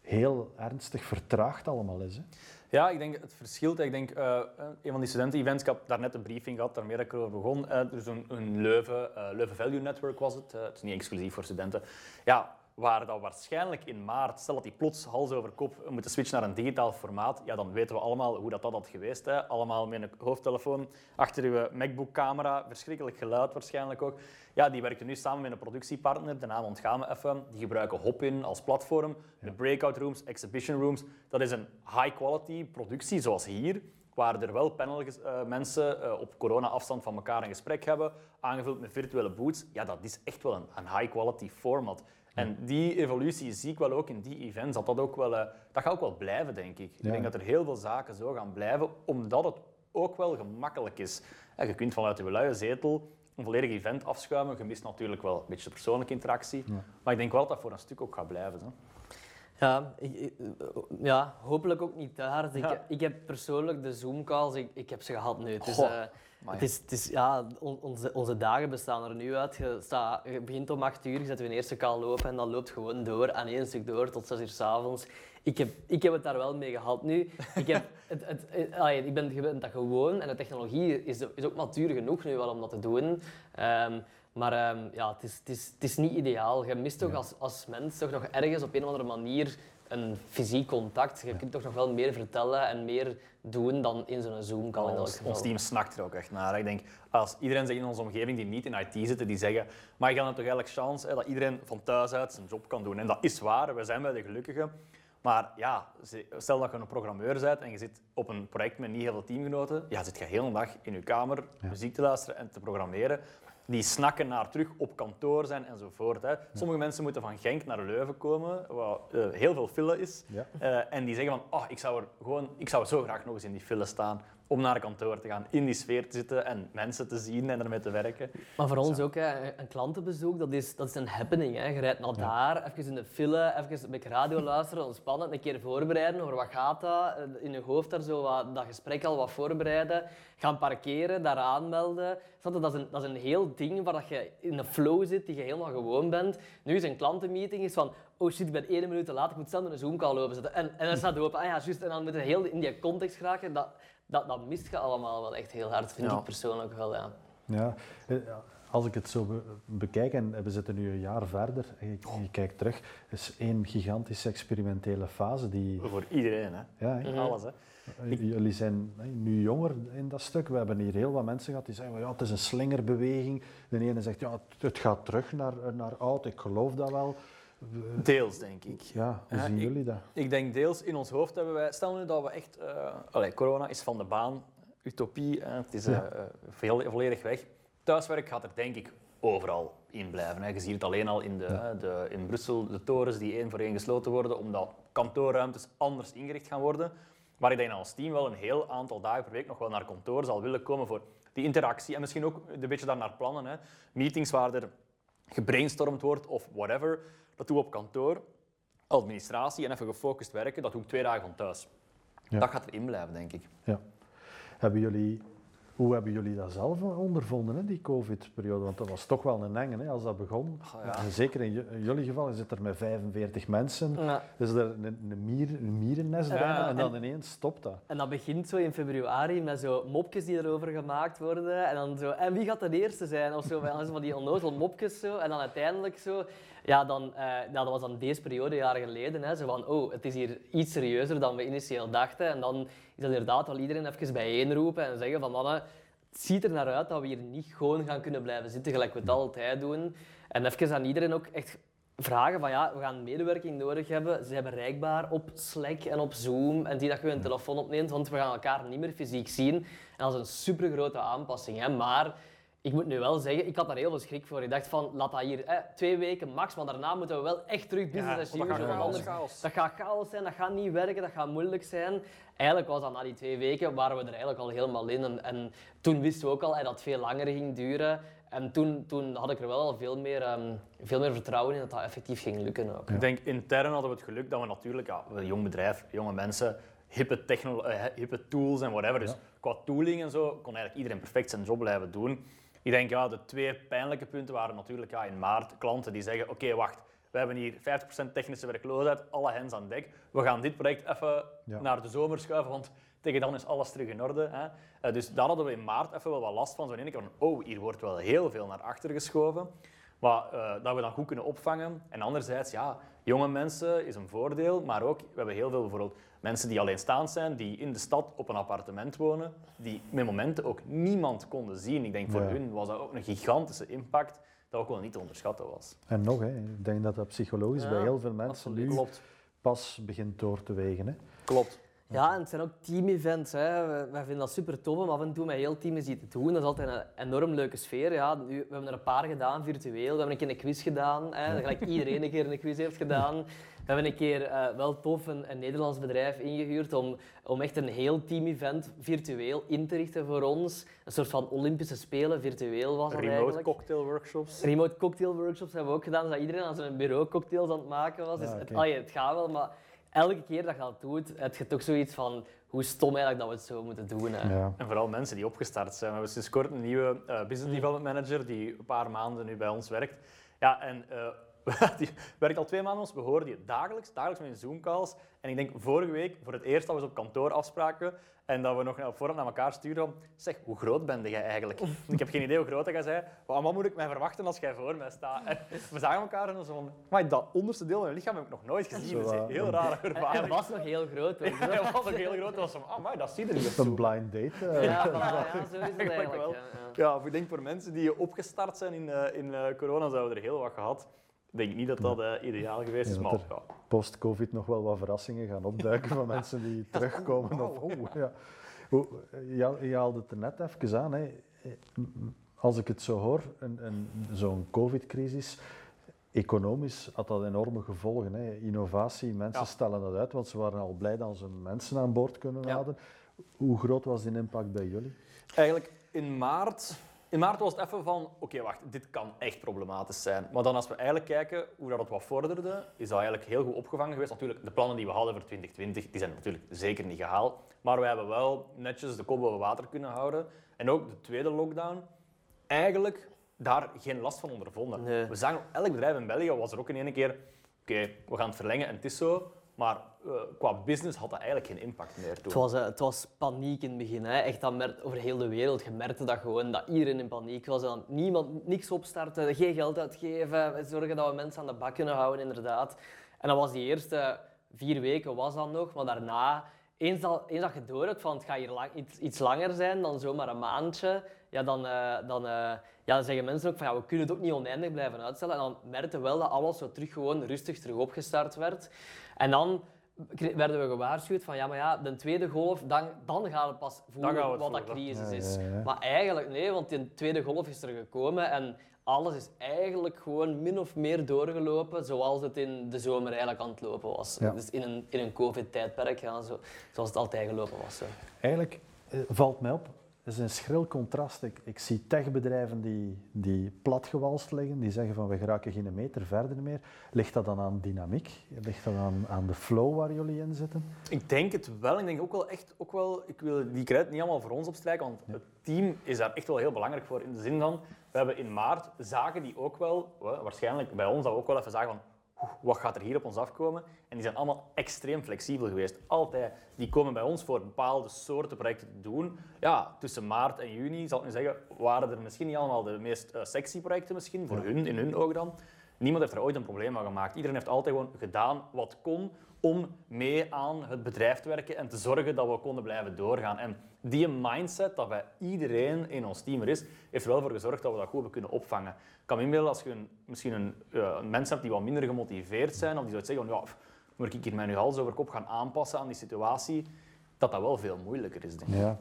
heel ernstig vertraagd allemaal is. Hè? Ja, ik denk het verschilt. Ik denk, eh, een van die studenten-events, ik had daarnet een briefing gehad, daarmee dat ik erover begon. Eh, dus een, een Leuven, eh, Leuven Value Network was het. Eh, het is niet exclusief voor studenten. Ja, waar dat waarschijnlijk in maart, stel dat die plots hals over kop moeten switchen naar een digitaal formaat, ja, dan weten we allemaal hoe dat, dat had geweest. Hè. Allemaal met een hoofdtelefoon achter uw MacBook-camera, verschrikkelijk geluid waarschijnlijk ook. Ja, die werken nu samen met een productiepartner, de naam ontgaan me even. Die gebruiken Hopin als platform, de breakout rooms, exhibition rooms. Dat is een high-quality productie, zoals hier, waar er wel panelmensen uh, op corona-afstand van elkaar een gesprek hebben, aangevuld met virtuele booths. Ja, dat is echt wel een, een high-quality format. En die evolutie zie ik wel ook in die events. Dat, dat, ook wel, uh, dat gaat ook wel blijven, denk ik. Ik denk dat er heel veel zaken zo gaan blijven, omdat het ook wel gemakkelijk is. En je kunt vanuit je luie zetel een volledig event afschuimen. Je mist natuurlijk wel een beetje de persoonlijke interactie. Ja. Maar ik denk wel dat dat voor een stuk ook gaat blijven. Hè. Ja, ik, ik- ja, hopelijk ook niet te hard. Ik, Ja. ik heb persoonlijk de Zoom-calls, ik, ik heb ze gehad nu. Het is, Goh, eh, het is, het is, ja, on- onze, onze dagen bestaan er nu uit. Je, staat, je begint om acht uur, je zet je een eerste call lopen en dat loopt gewoon door, aan één stuk door, tot zes uur s'avonds. Ik heb, ik heb het daar wel mee gehad nu. Ik, heb het, het, eh, allee, ik ben gewend dat gewoon en de technologie is, is ook matuur genoeg nu wel om dat te doen. Ehm, maar ehm, ja, het is, het, is, het is niet ideaal. Je mist toch Ja. als, als mens toch nog ergens op een of andere manier een fysiek contact. Je kunt toch nog wel meer vertellen en meer doen dan in zo'n Zoom-call in elk Ons, ons team snakt er ook echt naar. Ik denk, als iedereen zegt in onze omgeving die niet in IT zitten, die zeggen, maar je gaat toch eigenlijk chance hè, dat iedereen van thuis uit zijn job kan doen. En dat is waar, we zijn bij de gelukkigen. Maar ja, stel dat je een programmeur bent en je zit op een project met niet heel veel teamgenoten, ja, zit je heel de dag in je kamer muziek te luisteren en te programmeren. Die snakken naar terug op kantoor zijn enzovoort. Hè. Sommige mensen moeten van Genk naar Leuven komen, waar eh, heel veel file is. Ja. Eh, en die zeggen van, oh, ik, zou er gewoon, ik zou zo graag nog eens in die file staan om naar kantoor te gaan, in die sfeer te zitten en mensen te zien en ermee te werken. Maar voor ons ook, hè, een klantenbezoek, dat is, dat is een happening. Hè. Je rijdt naar daar, even in de file, even een beetje radio luisteren, ontspannen, een keer voorbereiden over wat gaat dat, eh, in je hoofd daar zo wat, dat gesprek al wat voorbereiden, gaan parkeren, daar aanmelden. Dat is, een, dat is een heel ding waar dat je in een flow zit, die je helemaal gewoon bent. Nu is een klantenmeeting is van, oh shit, ik ben één minuut te laat, ik moet snel met een Zoom-call openzetten. En, en dan staat open, ah ja, juist, en dan moet je heel in die context geraken. Dat, dat, dat mist je allemaal wel echt heel hard, vind Ja. ik persoonlijk wel, ja. Ja, eh, als ik het zo be- bekijk, en we zitten nu een jaar verder, en je, je kijkt terug, is één gigantische experimentele fase die... Voor iedereen, hè. Ja, hè. Mhm. alles. Hè. Eh, Jullie zijn nu jonger in dat stuk. We hebben hier heel wat mensen gehad die zeggen, ja, het is een slingerbeweging. De ene zegt, ja, het, het gaat terug naar, naar oud, ik geloof dat wel. Deels, denk ik. Ja, hoe zien jullie dat? Ik denk deels in ons hoofd hebben wij... Stel nu dat we echt... eh allee, corona is van de baan. Utopie, het is eh, veel, volledig weg. Thuiswerk gaat er denk ik overal in blijven. Hè. Je ziet het alleen al in, de, de, in Brussel, de torens die één voor één gesloten worden, omdat kantoorruimtes anders ingericht gaan worden. Maar ik denk dat ons team wel een heel aantal dagen per week nog wel naar kantoor zal willen komen voor die interactie. En misschien ook een beetje daarnaar plannen. Hè. Meetings waar er gebrainstormd wordt of whatever, dat doen we op kantoor. Administratie en even gefocust werken, dat doe ik twee dagen van thuis. Ja. Dat gaat erin blijven, denk ik. Ja. Hebben jullie, hoe hebben jullie dat zelf ondervonden, hè, die covid-periode? Want dat was toch wel een enge, hè, als dat begon. Oh, ja. En Zeker in, ju- in jullie geval, je zit er met 45 mensen. Ja. Is er een, een, mier, een mierennest bijna en en- dan ineens stopt dat. En dat begint zo in februari met zo mopjes die erover gemaakt worden. En dan zo, en wie gaat de eerste zijn? Of zo, van van die onnozel mopjes zo. En dan uiteindelijk zo, ja, dan, eh, ja, dat was dan deze periode, jaren geleden. Hè, zo van, oh, het is hier iets serieuzer dan we initieel dachten. En dan is dat inderdaad wel iedereen even bijeenroepen en zeggen van, mannen, het ziet er naar uit dat we hier niet gewoon gaan kunnen blijven zitten, gelijk we het altijd doen. En even aan iedereen ook echt vragen van ja, we gaan medewerking nodig hebben. Ze zijn bereikbaar op Slack en op Zoom en die dat je een telefoon opneemt, want we gaan elkaar niet meer fysiek zien. En dat is een super grote aanpassing. Hè. Maar ik moet nu wel zeggen, ik had daar heel veel schrik voor. Ik dacht van, laat dat hier hè, twee weken max, maar daarna moeten we wel echt terug business as dat usual. gaat want chaos, anders- chaos. dat gaat chaos zijn, dat gaat niet werken, dat gaat moeilijk zijn. Eigenlijk was dat na die twee weken, waren we er eigenlijk al helemaal in. En, en toen wisten we ook al hè, dat het veel langer ging duren. En toen, toen had ik er wel al veel meer, ehm, veel meer vertrouwen in dat dat effectief ging lukken ook. Ik denk intern hadden we het geluk dat we natuurlijk, ja, we zijn een jong bedrijf, jonge mensen, hippe, technolo- eh, hippe tools en whatever. Dus Ja. qua tooling en zo kon eigenlijk iedereen perfect zijn job blijven doen. Ik denk, ja, de twee pijnlijke punten waren natuurlijk ja, in maart klanten die zeggen, oké, wacht, we hebben hier 50% technische werkloosheid, alle hens aan dek. We gaan dit project even Ja. naar de zomer schuiven, want tegen dan is alles terug in orde. Hè. Eh, dus daar hadden we in maart even wel wat last van. Zo aan de ene kant van, oh, hier wordt wel heel veel naar achter geschoven. Maar eh, dat we dan goed kunnen opvangen. En anderzijds, ja, jonge mensen is een voordeel, maar ook, we hebben heel veel bijvoorbeeld mensen die alleenstaand zijn, die in de stad op een appartement wonen, die met momenten ook niemand konden zien. Ik denk voor Ja. hun was dat ook een gigantische impact dat ook wel niet te onderschatten was. En nog, hè, ik denk dat dat psychologisch Ja, bij heel veel mensen absoluut. nu Klopt. pas begint door te wegen. Hè. Klopt. Ja, en het zijn ook team-events. Hè. We- vinden dat super tof om af en toe met heel team eens iets te doen. Dat is altijd een enorm leuke sfeer. Ja, nu, we hebben er een paar gedaan, virtueel. We hebben een keer een quiz gedaan, hè, gelijk iedereen een keer een quiz heeft gedaan. We hebben een keer eh, wel tof een, een Nederlands bedrijf ingehuurd om, om echt een heel team-event virtueel in te richten voor ons. Een soort van Olympische Spelen, virtueel was dat Remote eigenlijk. cocktail workshops. Remote cocktail workshops hebben we ook gedaan, zodat iedereen aan zijn bureau cocktails aan het maken was. Dus Ja, het, allee, het gaat wel, maar elke keer dat je dat doet, heb je toch zoiets van hoe stom eigenlijk dat we het zo moeten doen. Hè. Ja. En vooral mensen die opgestart zijn. We hebben sinds kort een nieuwe eh, business development manager die een paar maanden nu bij ons werkt. Ja, en eh, die werkt al twee maanden ons. We horen die dagelijks, dagelijks met Zoom-calls. En ik denk vorige week, voor het eerst dat we eens op kantoor afspraken en dat we nog op voorhand naar elkaar sturen om, zeg, hoe groot ben jij eigenlijk? ik heb geen idee hoe groot jij. Maar wat moet ik mij verwachten als jij voor mij staat? En we zagen elkaar en zo van, maar dat onderste deel van je lichaam heb ik nog nooit gezien. Dat is een eh, heel een- rare Hij ervaring. was nog heel groot. hoor. Hij was ook heel groot. Dat was van, ah, maar dat zie je er niet Een blind date. eh. Ja, voilà, ja, zo is het eigenlijk. wel. ja, ja. Ja, of ik denk voor mensen die opgestart zijn in, eh, in corona, zouden we er heel wat gehad. Ik denk niet dat dat eh, ideaal geweest is, maar ja. Post-covid nog wel wat verrassingen gaan opduiken van mensen die terugkomen. Of, oh, ja. Hoe- je, je haalde het er net even aan. Hè. Als ik het zo hoor, een, een, zo'n covid-crisis, economisch had dat enorme gevolgen. Hè. Innovatie, mensen Ja. stellen dat uit, want ze waren al blij dat ze mensen aan boord kunnen Ja. houden. Hoe groot was die impact bij jullie? Eigenlijk in maart, in maart was het even van, oké wacht, dit kan echt problematisch zijn. Maar dan als we eigenlijk kijken hoe dat het wat vorderde, is dat eigenlijk heel goed opgevangen geweest. Natuurlijk, de plannen die we hadden voor 2020, die zijn natuurlijk zeker niet gehaald. Maar we hebben wel netjes de kop boven water kunnen houden. En ook de tweede lockdown, eigenlijk daar geen last van ondervonden. Nee. We zagen, elk bedrijf in België was er ook in één keer, oké, we gaan het verlengen en het is zo. Maar eh, qua business had dat eigenlijk geen impact meer toen. Het was, eh, het was paniek in het begin. Hè. Echt, dat over heel de wereld. Je merkte dat gewoon, dat iedereen in paniek was. Dat niemand, niks opstarten, geen geld uitgeven. Zorgen dat we mensen aan de bak kunnen houden, inderdaad. En dat was die eerste vier weken was dat nog. Maar daarna, eens dat, je door hebt van het gaat hier iets, iets langer zijn dan zomaar een maandje, ja, dan, eh, dan, ja, zeggen mensen ook van ja, we kunnen het ook niet oneindig blijven uitstellen. En dan merkte wel dat alles zo terug gewoon rustig terug opgestart werd. En dan werden we gewaarschuwd van ja, maar ja, de tweede golf, dan, dan gaan we pas voelen we wat dat crisis Ja, is. ja, ja. Maar eigenlijk nee, want die tweede golf is er gekomen en alles is eigenlijk gewoon min of meer doorgelopen zoals het in de zomer eigenlijk aan het lopen was. Ja. Dus in een, in een covid-tijdperk, ja, zo, zoals het altijd gelopen was. Zo. Eigenlijk eh, valt mij op, is een schril contrast. Ik, ik zie techbedrijven die, die platgewalst liggen, die zeggen van we geraken geen meter verder meer. Ligt dat dan aan dynamiek? Ligt dat aan, aan de flow waar jullie in zitten? Ik denk het wel. Ik denk ook wel echt, ook wel, ik wil die credit niet allemaal voor ons opstrijken, want het team is daar echt wel heel belangrijk voor. In de zin van, we hebben in maart zaken die ook wel, wa- waarschijnlijk bij ons, dat we ook wel even zagen van, wat gaat er hier op ons afkomen? En die zijn allemaal extreem flexibel geweest. Altijd. Die komen bij ons voor bepaalde soorten projecten te doen. Ja, tussen maart en juni, zal ik nu zeggen, waren er misschien niet allemaal de meest eh, sexy projecten misschien, voor hun, in hun ogen dan. Niemand heeft er ooit een probleem van gemaakt. Iedereen heeft altijd gewoon gedaan wat kon om mee aan het bedrijf te werken en te zorgen dat we konden blijven doorgaan. En die mindset dat bij iedereen in ons team er is, heeft er wel voor gezorgd dat we dat goed hebben kunnen opvangen. Ik kan me inbeelden als je een, misschien een, uh, een mens hebt die wat minder gemotiveerd zijn, of die zou zeggen van ja, moet ik hier mij nu hals over kop gaan aanpassen aan die situatie, dat dat wel veel moeilijker is, denk ik. Ja,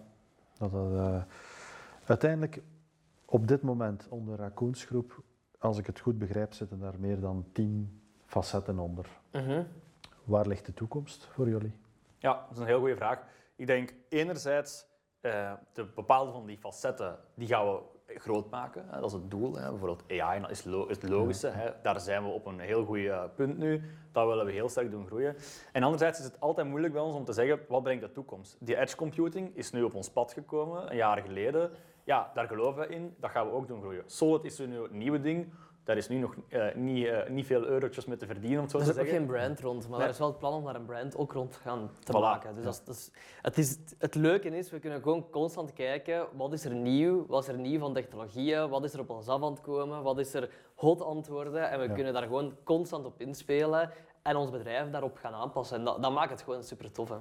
dat dat... Uh, uiteindelijk, op dit moment onder Raccoons Groep, als ik het goed begrijp, zitten daar meer dan tien facetten onder. Mhm. Waar ligt de toekomst voor jullie? Ja, dat is een heel goede vraag. Ik denk enerzijds, uh, de bepaalde van die facetten, die gaan we groot maken. Hè. Dat is het doel. Hè. Bijvoorbeeld AI is, lo is het logische. Hè. Daar zijn we op een heel goed uh, punt nu. Dat willen we heel sterk doen groeien. En anderzijds is het altijd moeilijk bij ons om te zeggen, wat brengt de toekomst? Die edge computing is nu op ons pad gekomen, een jaar geleden. Ja, daar geloven we in. Dat gaan we ook doen groeien. Solid is nu een nieuwe ding. Daar is nu nog uh, niet, uh, niet veel eurotjes mee te verdienen, om het zo te zeggen. Er is ook geen brand rond, maar nee. er is wel het plan om daar een brand ook rond gaan te voilà. maken. Dus ja. dat, is, het, is, het leuke is, we kunnen gewoon constant kijken, wat is er nieuw? Wat is er nieuw van technologieën? Wat is er op ons af aan het komen? Wat is er hot antwoorden? En we ja. kunnen daar gewoon constant op inspelen en ons bedrijf daarop gaan aanpassen. En dat, dat maakt het gewoon super tof. Hè.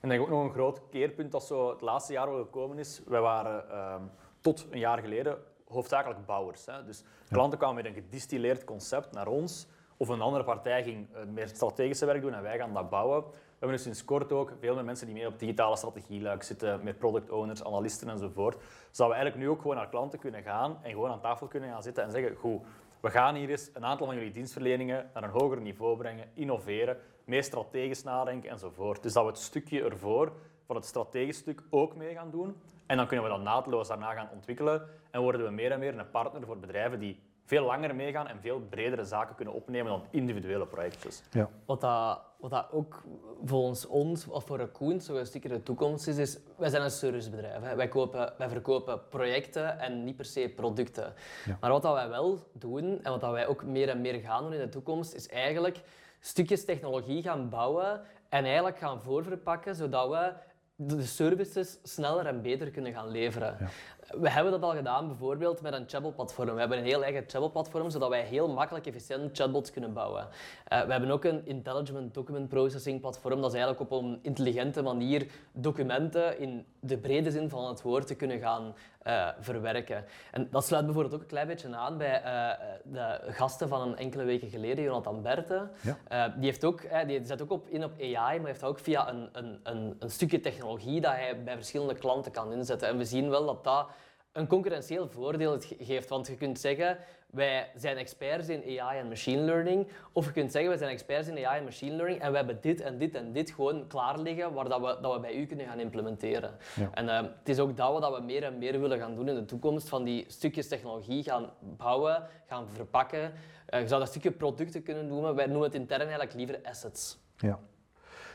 En denk ook nog een groot keerpunt dat zo het laatste jaar wel gekomen is. Wij waren uh, tot een jaar geleden hoofdzakelijk bouwers. Hè. Dus klanten kwamen met een gedistilleerd concept naar ons, of een andere partij ging meer strategische werk doen en wij gaan dat bouwen. We hebben dus sinds kort ook veel meer mensen die meer op digitale strategieluik zitten, meer product owners, analisten enzovoort. Zodat we eigenlijk nu ook gewoon naar klanten kunnen gaan en gewoon aan tafel kunnen gaan zitten en zeggen, goed, we gaan hier eens een aantal van jullie dienstverleningen naar een hoger niveau brengen, innoveren, meer strategisch nadenken enzovoort. Dus dat we het stukje ervoor van het strategisch stuk ook mee gaan doen. En dan kunnen we dat naadloos daarna gaan ontwikkelen en worden we meer en meer een partner voor bedrijven die veel langer meegaan en veel bredere zaken kunnen opnemen dan individuele projectjes. Ja. Wat, dat, wat dat ook volgens ons, of voor Raccoon, zo een stukje de toekomst is, is wij zijn een servicebedrijf. Hè. Wij, kopen, wij verkopen projecten en niet per se producten. Ja. Maar wat dat wij wel doen, en wat dat wij ook meer en meer gaan doen in de toekomst, is eigenlijk stukjes technologie gaan bouwen en eigenlijk gaan voorverpakken, zodat we de services sneller en beter kunnen gaan leveren. Ja. We hebben dat al gedaan bijvoorbeeld met een chatbot-platform. We hebben een heel eigen chatbot-platform, zodat wij heel makkelijk efficiënt chatbots kunnen bouwen. Uh, we hebben ook een intelligent document processing platform. Dat is eigenlijk op een intelligente manier documenten in de brede zin van het woord te kunnen gaan uh, verwerken. En dat sluit bijvoorbeeld ook een klein beetje aan bij uh, de gasten van een enkele weken geleden, Jonathan Berthe. Ja. die, heeft ook, die zet ook op, in op AI, maar heeft ook via een, een, een, een stukje technologie dat hij bij verschillende klanten kan inzetten. En we zien wel dat dat een concurrentieel voordeel geeft. Want je kunt zeggen, wij zijn experts in AI en machine learning. Of je kunt zeggen, wij zijn experts in AI en machine learning en we hebben dit en dit en dit gewoon klaar liggen waar dat we, dat we bij u kunnen gaan implementeren. Ja. En uh, het is ook dat wat we meer en meer willen gaan doen in de toekomst, van die stukjes technologie gaan bouwen, gaan verpakken. Uh, je zou dat stukje producten kunnen noemen, wij noemen het intern eigenlijk liever assets. Ja.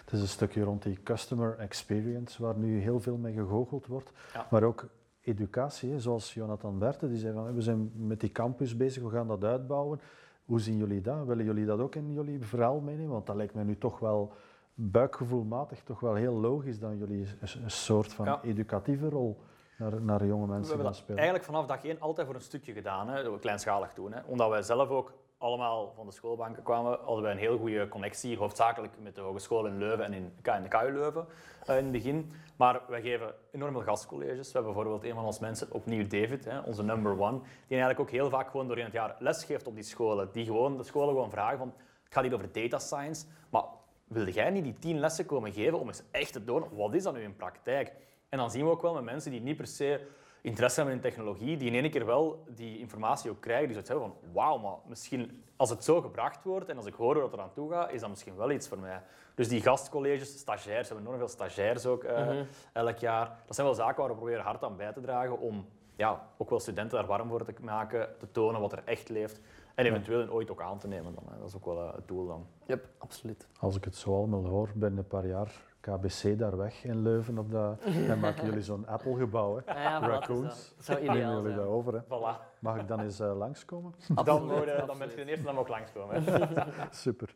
Het is een stukje rond die customer experience, waar nu heel veel mee gegoocheld wordt, ja. maar ook educatie, zoals Jonathan Berthe, die zei van we zijn met die campus bezig, we gaan dat uitbouwen. Hoe zien jullie dat? Willen jullie dat ook in jullie verhaal meenemen? Want dat lijkt mij nu toch wel buikgevoelmatig toch wel heel logisch dat jullie een soort van ja. educatieve rol naar, naar jonge mensen gaan spelen. eigenlijk vanaf dag één altijd voor een stukje gedaan, hè, we kleinschalig doen. Hè. Omdat wij zelf ook allemaal van de schoolbanken kwamen, hadden wij een heel goede connectie, hoofdzakelijk met de hogeschool in Leuven en in, KU Leuven uh, in het begin. Maar wij geven enorm veel gastcolleges. We hebben bijvoorbeeld een van onze mensen, opnieuw David, hè, onze number one, die eigenlijk ook heel vaak gewoon doorheen het jaar les geeft op die scholen. Die gewoon, de scholen gewoon vragen van, het gaat hier over data science, maar wilde jij niet die tien lessen komen geven om eens echt te doen, wat is dat nu in praktijk? En dan zien we ook wel met mensen die niet per se interesse hebben in technologie, die in één keer wel die informatie ook krijgen, die zoiets hebben van wauw, maar misschien als het zo gebracht wordt en als ik hoor hoe dat er aan toe gaat, is dat misschien wel iets voor mij. Dus die gastcolleges, stagiairs, we hebben enorm veel stagiairs ook uh, mm -hmm. elk jaar. Dat zijn wel zaken waar we proberen hard aan bij te dragen om ja, ook wel studenten daar warm voor te maken, te tonen wat er echt leeft. En eventueel ooit ook aan te nemen. Dan, hè. Dat is ook wel uh, het doel dan. Yep, absoluut. Als ik het zo allemaal hoor, binnen een paar jaar KBC daar weg in Leuven. Op dat, dan maken jullie zo'n Apple-gebouw, hè? Ja, ja, Raccoons. Dat zou ideaal jullie zijn. daarover, hè? Voilà. Mag ik dan eens uh, langskomen? Dan, worden, dan ben je de eerste dan ook langskomen. Super.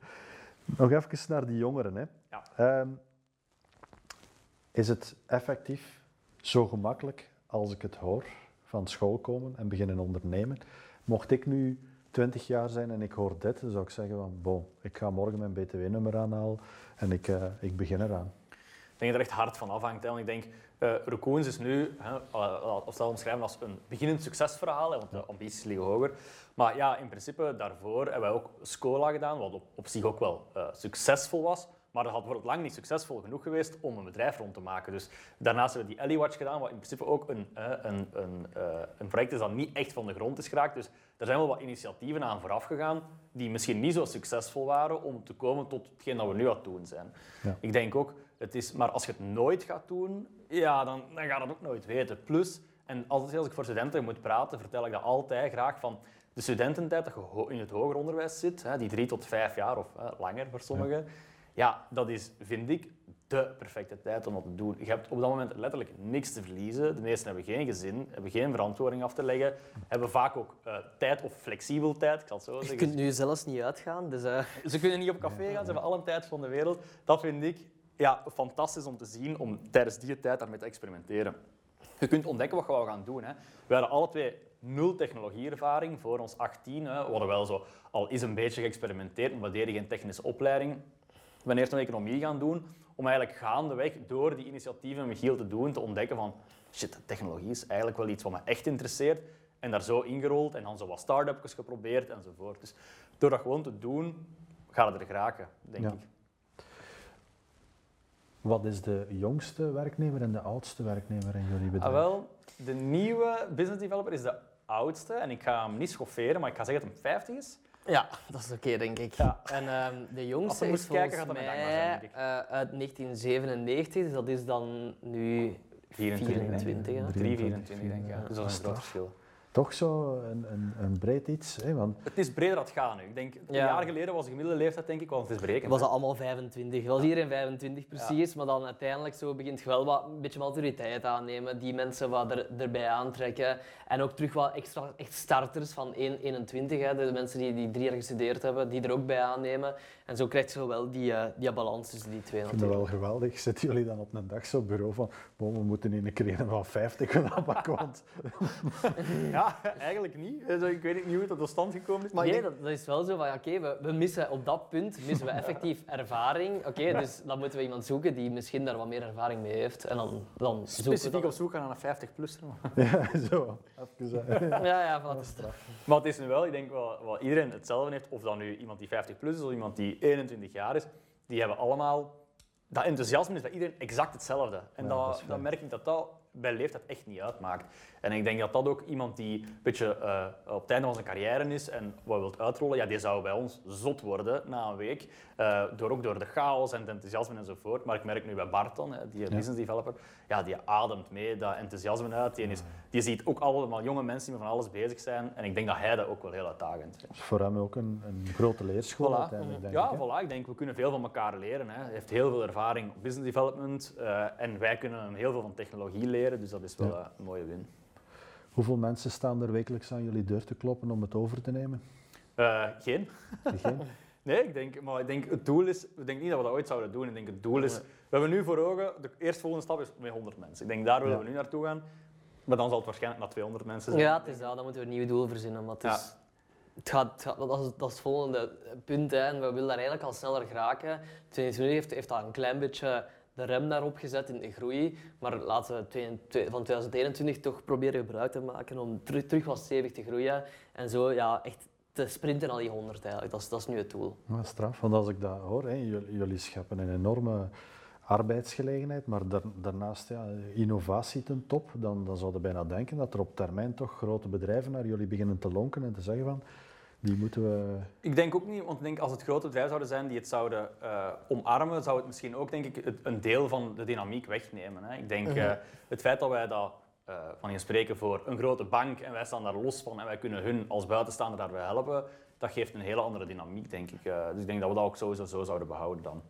Nog even naar die jongeren. Hè. Ja. Um, is het effectief zo gemakkelijk als ik het hoor van school komen en beginnen ondernemen? Mocht ik nu 20 jaar zijn en ik hoor dit, dan zou ik zeggen van, bon, ik ga morgen mijn btw-nummer aanhalen en ik, uh, ik begin eraan. Ik denk dat er echt hard van afhangt. Hè. Want ik denk, uh, Raccoons is nu, hè, of zal omschrijven als een beginnend succesverhaal, hè, want de ambities liggen hoger. Maar ja, in principe daarvoor hebben wij ook Scola gedaan, wat op, op zich ook wel uh, succesvol was. Maar dat had bijvoorbeeld lang niet succesvol genoeg geweest om een bedrijf rond te maken. Dus daarnaast hebben we die Ellie Watch gedaan, wat in principe ook een, een, een, een project is dat niet echt van de grond is geraakt. Dus er zijn wel wat initiatieven aan vooraf gegaan die misschien niet zo succesvol waren om te komen tot hetgeen dat we nu aan het doen zijn. Ja. Ik denk ook, het is, maar als je het nooit gaat doen, ja, dan, dan ga je het ook nooit weten. Plus, en altijd als ik voor studenten moet praten, vertel ik dat altijd graag van de studententijd dat je in het hoger onderwijs zit, die drie tot vijf jaar of langer voor sommigen, ja. dat is, vind ik, de perfecte tijd om dat te doen. Je hebt op dat moment letterlijk niks te verliezen. De meesten hebben geen gezin, hebben geen verantwoording af te leggen, hebben vaak ook uh, tijd of flexibel tijd, ik zal het zo zeggen. Je kunt nu zelfs niet uitgaan. Dus, uh... Ze kunnen niet op café gaan, ze hebben alle tijd van de wereld. Dat vind ik ja, fantastisch om te zien, om tijdens die tijd daarmee te experimenteren. Je kunt ontdekken wat we gaan doen. Hè. We hadden alle twee nul technologieervaring voor ons 18. Hè. We hadden wel zo al eens een beetje geëxperimenteerd, maar we deden geen technische opleiding. We zijn eerst een economie gaan doen, om eigenlijk gaandeweg door die initiatieven Michiel te doen, te ontdekken van shit, technologie is eigenlijk wel iets wat me echt interesseert. En daar zo ingerold en dan zo wat start-upjes geprobeerd enzovoort. Dus door dat gewoon te doen, gaat het er geraken, denk ik. Wat is de jongste werknemer en de oudste werknemer in jullie bedrijf? Ah, wel, de nieuwe business developer is de oudste. En ik ga hem niet schofferen, maar ik ga zeggen dat hij 50 is. Ja, dat is oké, denk ik. Ja. En um, de jongste is volgens mij zijn, uh, uit 1997, dus dat is dan nu 24, 24 ja. 3, 24 denk ik. Ja. Dus dat is een groot verschil toch zo een, een, een breed iets. Hè? Want... Het is breder dat gaan nu. Ik denk, een jaar geleden was de gemiddelde leeftijd, denk ik, want het is berekend. Was dat allemaal 25. Het was hier in 25 precies, maar dan uiteindelijk zo begint je wel wat, een beetje maturiteit aannemen, die mensen wat er, erbij aantrekken. En ook terug wat extra echt starters van 1, 21, hè, de mensen die, die drie jaar gestudeerd hebben, die er ook bij aannemen. En zo krijg je wel die, uh, die balans tussen die twee. Ik vind het wel geweldig. Zetten jullie dan op een dag zo op bureau van, we moeten in een keer van 50 gaan want... ja, eigenlijk niet. ik weet niet hoe het tot stand gekomen is. Maar nee, dat, dat, is wel zo van, oké, we, we, missen op dat punt missen we effectief ervaring. Oké, dus dan moeten we iemand zoeken die misschien daar wat meer ervaring mee heeft. En dan, dan Specifiek op zoek gaan naar een 50-plusser. ja, zo. Ja, ja, van de Maar het is nu wel, ik denk wel, wat iedereen hetzelfde heeft, of dan nu iemand die 50 plus is of iemand die 21 jaar is, die hebben allemaal... Dat enthousiasme is bij iedereen exact hetzelfde. En dat, dan merk ik dat dat bij leeftijd echt niet uitmaakt. En ik denk dat dat ook iemand die een beetje uh, op het einde van zijn carrière is en wat wilt uitrollen, ja, die zou bij ons zot worden na een week. Uh, door, ook door de chaos en het enthousiasme enzovoort. Maar ik merk nu bij Barton, die ja. business developer, ja, die ademt mee dat enthousiasme uit. Die, is, die ziet ook allemaal jonge mensen die met van alles bezig zijn. En ik denk dat hij dat ook wel heel uitdagend vindt. Voor hem ook een, een grote leerschool voilà. uiteindelijk, denk ja, ik. voilà. Ik denk, we kunnen veel van elkaar leren. Hè. Hij heeft heel veel ervaring op business development. Uh, en wij kunnen hem heel veel van technologie leren. Dus dat is wel ja. een mooie win. Hoeveel mensen staan er wekelijks aan jullie deur te kloppen om het over te nemen? Uh, geen. geen? nee, ik denk, maar ik denk het doel is, ik denk niet dat we dat ooit zouden doen. Ik denk het doel is, we hebben nu voor ogen, de eerstvolgende stap is met 100 mensen. Ik denk daar willen we nu naartoe gaan. Maar dan zal het waarschijnlijk naar 200 mensen zijn. Ja, het is dat. Dan moeten we een nieuw doel verzinnen. Maar het, is, het, gaat, dat, is, dat is het volgende punt. Hè. En we willen daar eigenlijk al sneller geraken. 2020 heeft, heeft dat een klein beetje de rem daarop gezet in de groei. Maar laten we van 2021 toch proberen gebruik te maken om terug, terug wat stevig te groeien. En zo ja, echt te sprinten naar die 100 eigenlijk. Dat is, dat is nu het doel. Ja, straf, want als ik dat hoor, hè, jullie scheppen een enorme arbeidsgelegenheid, maar daarnaast ja, innovatie ten top, dan, dan zouden bijna denken dat er op termijn toch grote bedrijven naar jullie beginnen te lonken en te zeggen van die moeten we... Ik denk ook niet, want ik denk als het grote bedrijven zouden zijn die het zouden uh, omarmen, zou het misschien ook denk ik, een deel van de dynamiek wegnemen. Hè. Ik denk uh, het feit dat wij dat uh, van je spreken voor een grote bank en wij staan daar los van en wij kunnen hun als buitenstaander daarbij helpen, dat geeft een hele andere dynamiek, denk ik. dus ik denk dat we dat ook sowieso zo zouden behouden dan.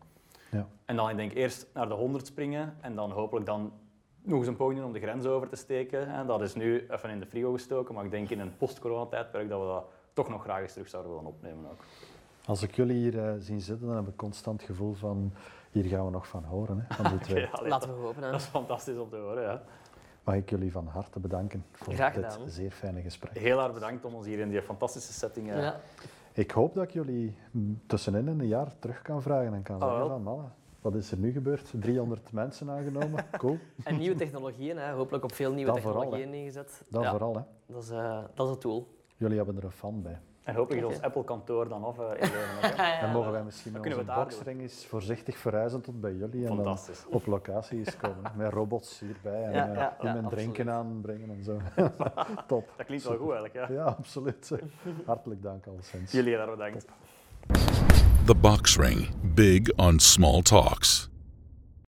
Ja. En dan ik denk eerst naar de 100 springen en dan hopelijk dan nog eens een poging om de grens over te steken. Hè. Dat is nu even in de frigo gestoken, maar ik denk in een post-corona-tijdperk dat we dat toch nog graag eens terug zouden willen opnemen ook. Als ik jullie hier uh, zien zitten, dan heb ik constant het gevoel van hier gaan we nog van horen. Hè, van die twee. okay, Laten we hopen. Hè. Dat is fantastisch om te horen. Ja. Mag ik jullie van harte bedanken voor dit zeer fijne gesprek. Heel erg bedankt om ons hier in die fantastische setting... Uh... Ja. Ik hoop dat ik jullie tussenin een jaar terug kan vragen en kan oh, zeggen van mannen, Wat is er nu gebeurd? 300 mensen aangenomen. Cool. En nieuwe technologieën, hè. hopelijk op veel nieuwe Dat vooral, technologieën ingezet. Dat Ja, vooral, hè. Dat is, eh, dat is het doel. Jullie hebben er een fan bij. En hopelijk is ons. Apple-kantoor dan af hè. Dan mogen wij misschien met onze boxring eens voorzichtig verhuizen tot bij jullie en dan Fantastisch. op locatie eens komen. Met robots hierbij en Ja, eh, ja, drinken aanbrengen en zo. Top. Dat klinkt wel goed eigenlijk. Ja. Ja, absoluut. Hartelijk dank alleszins. Jullie daar bedankt. The Box Ring. Big on small talks.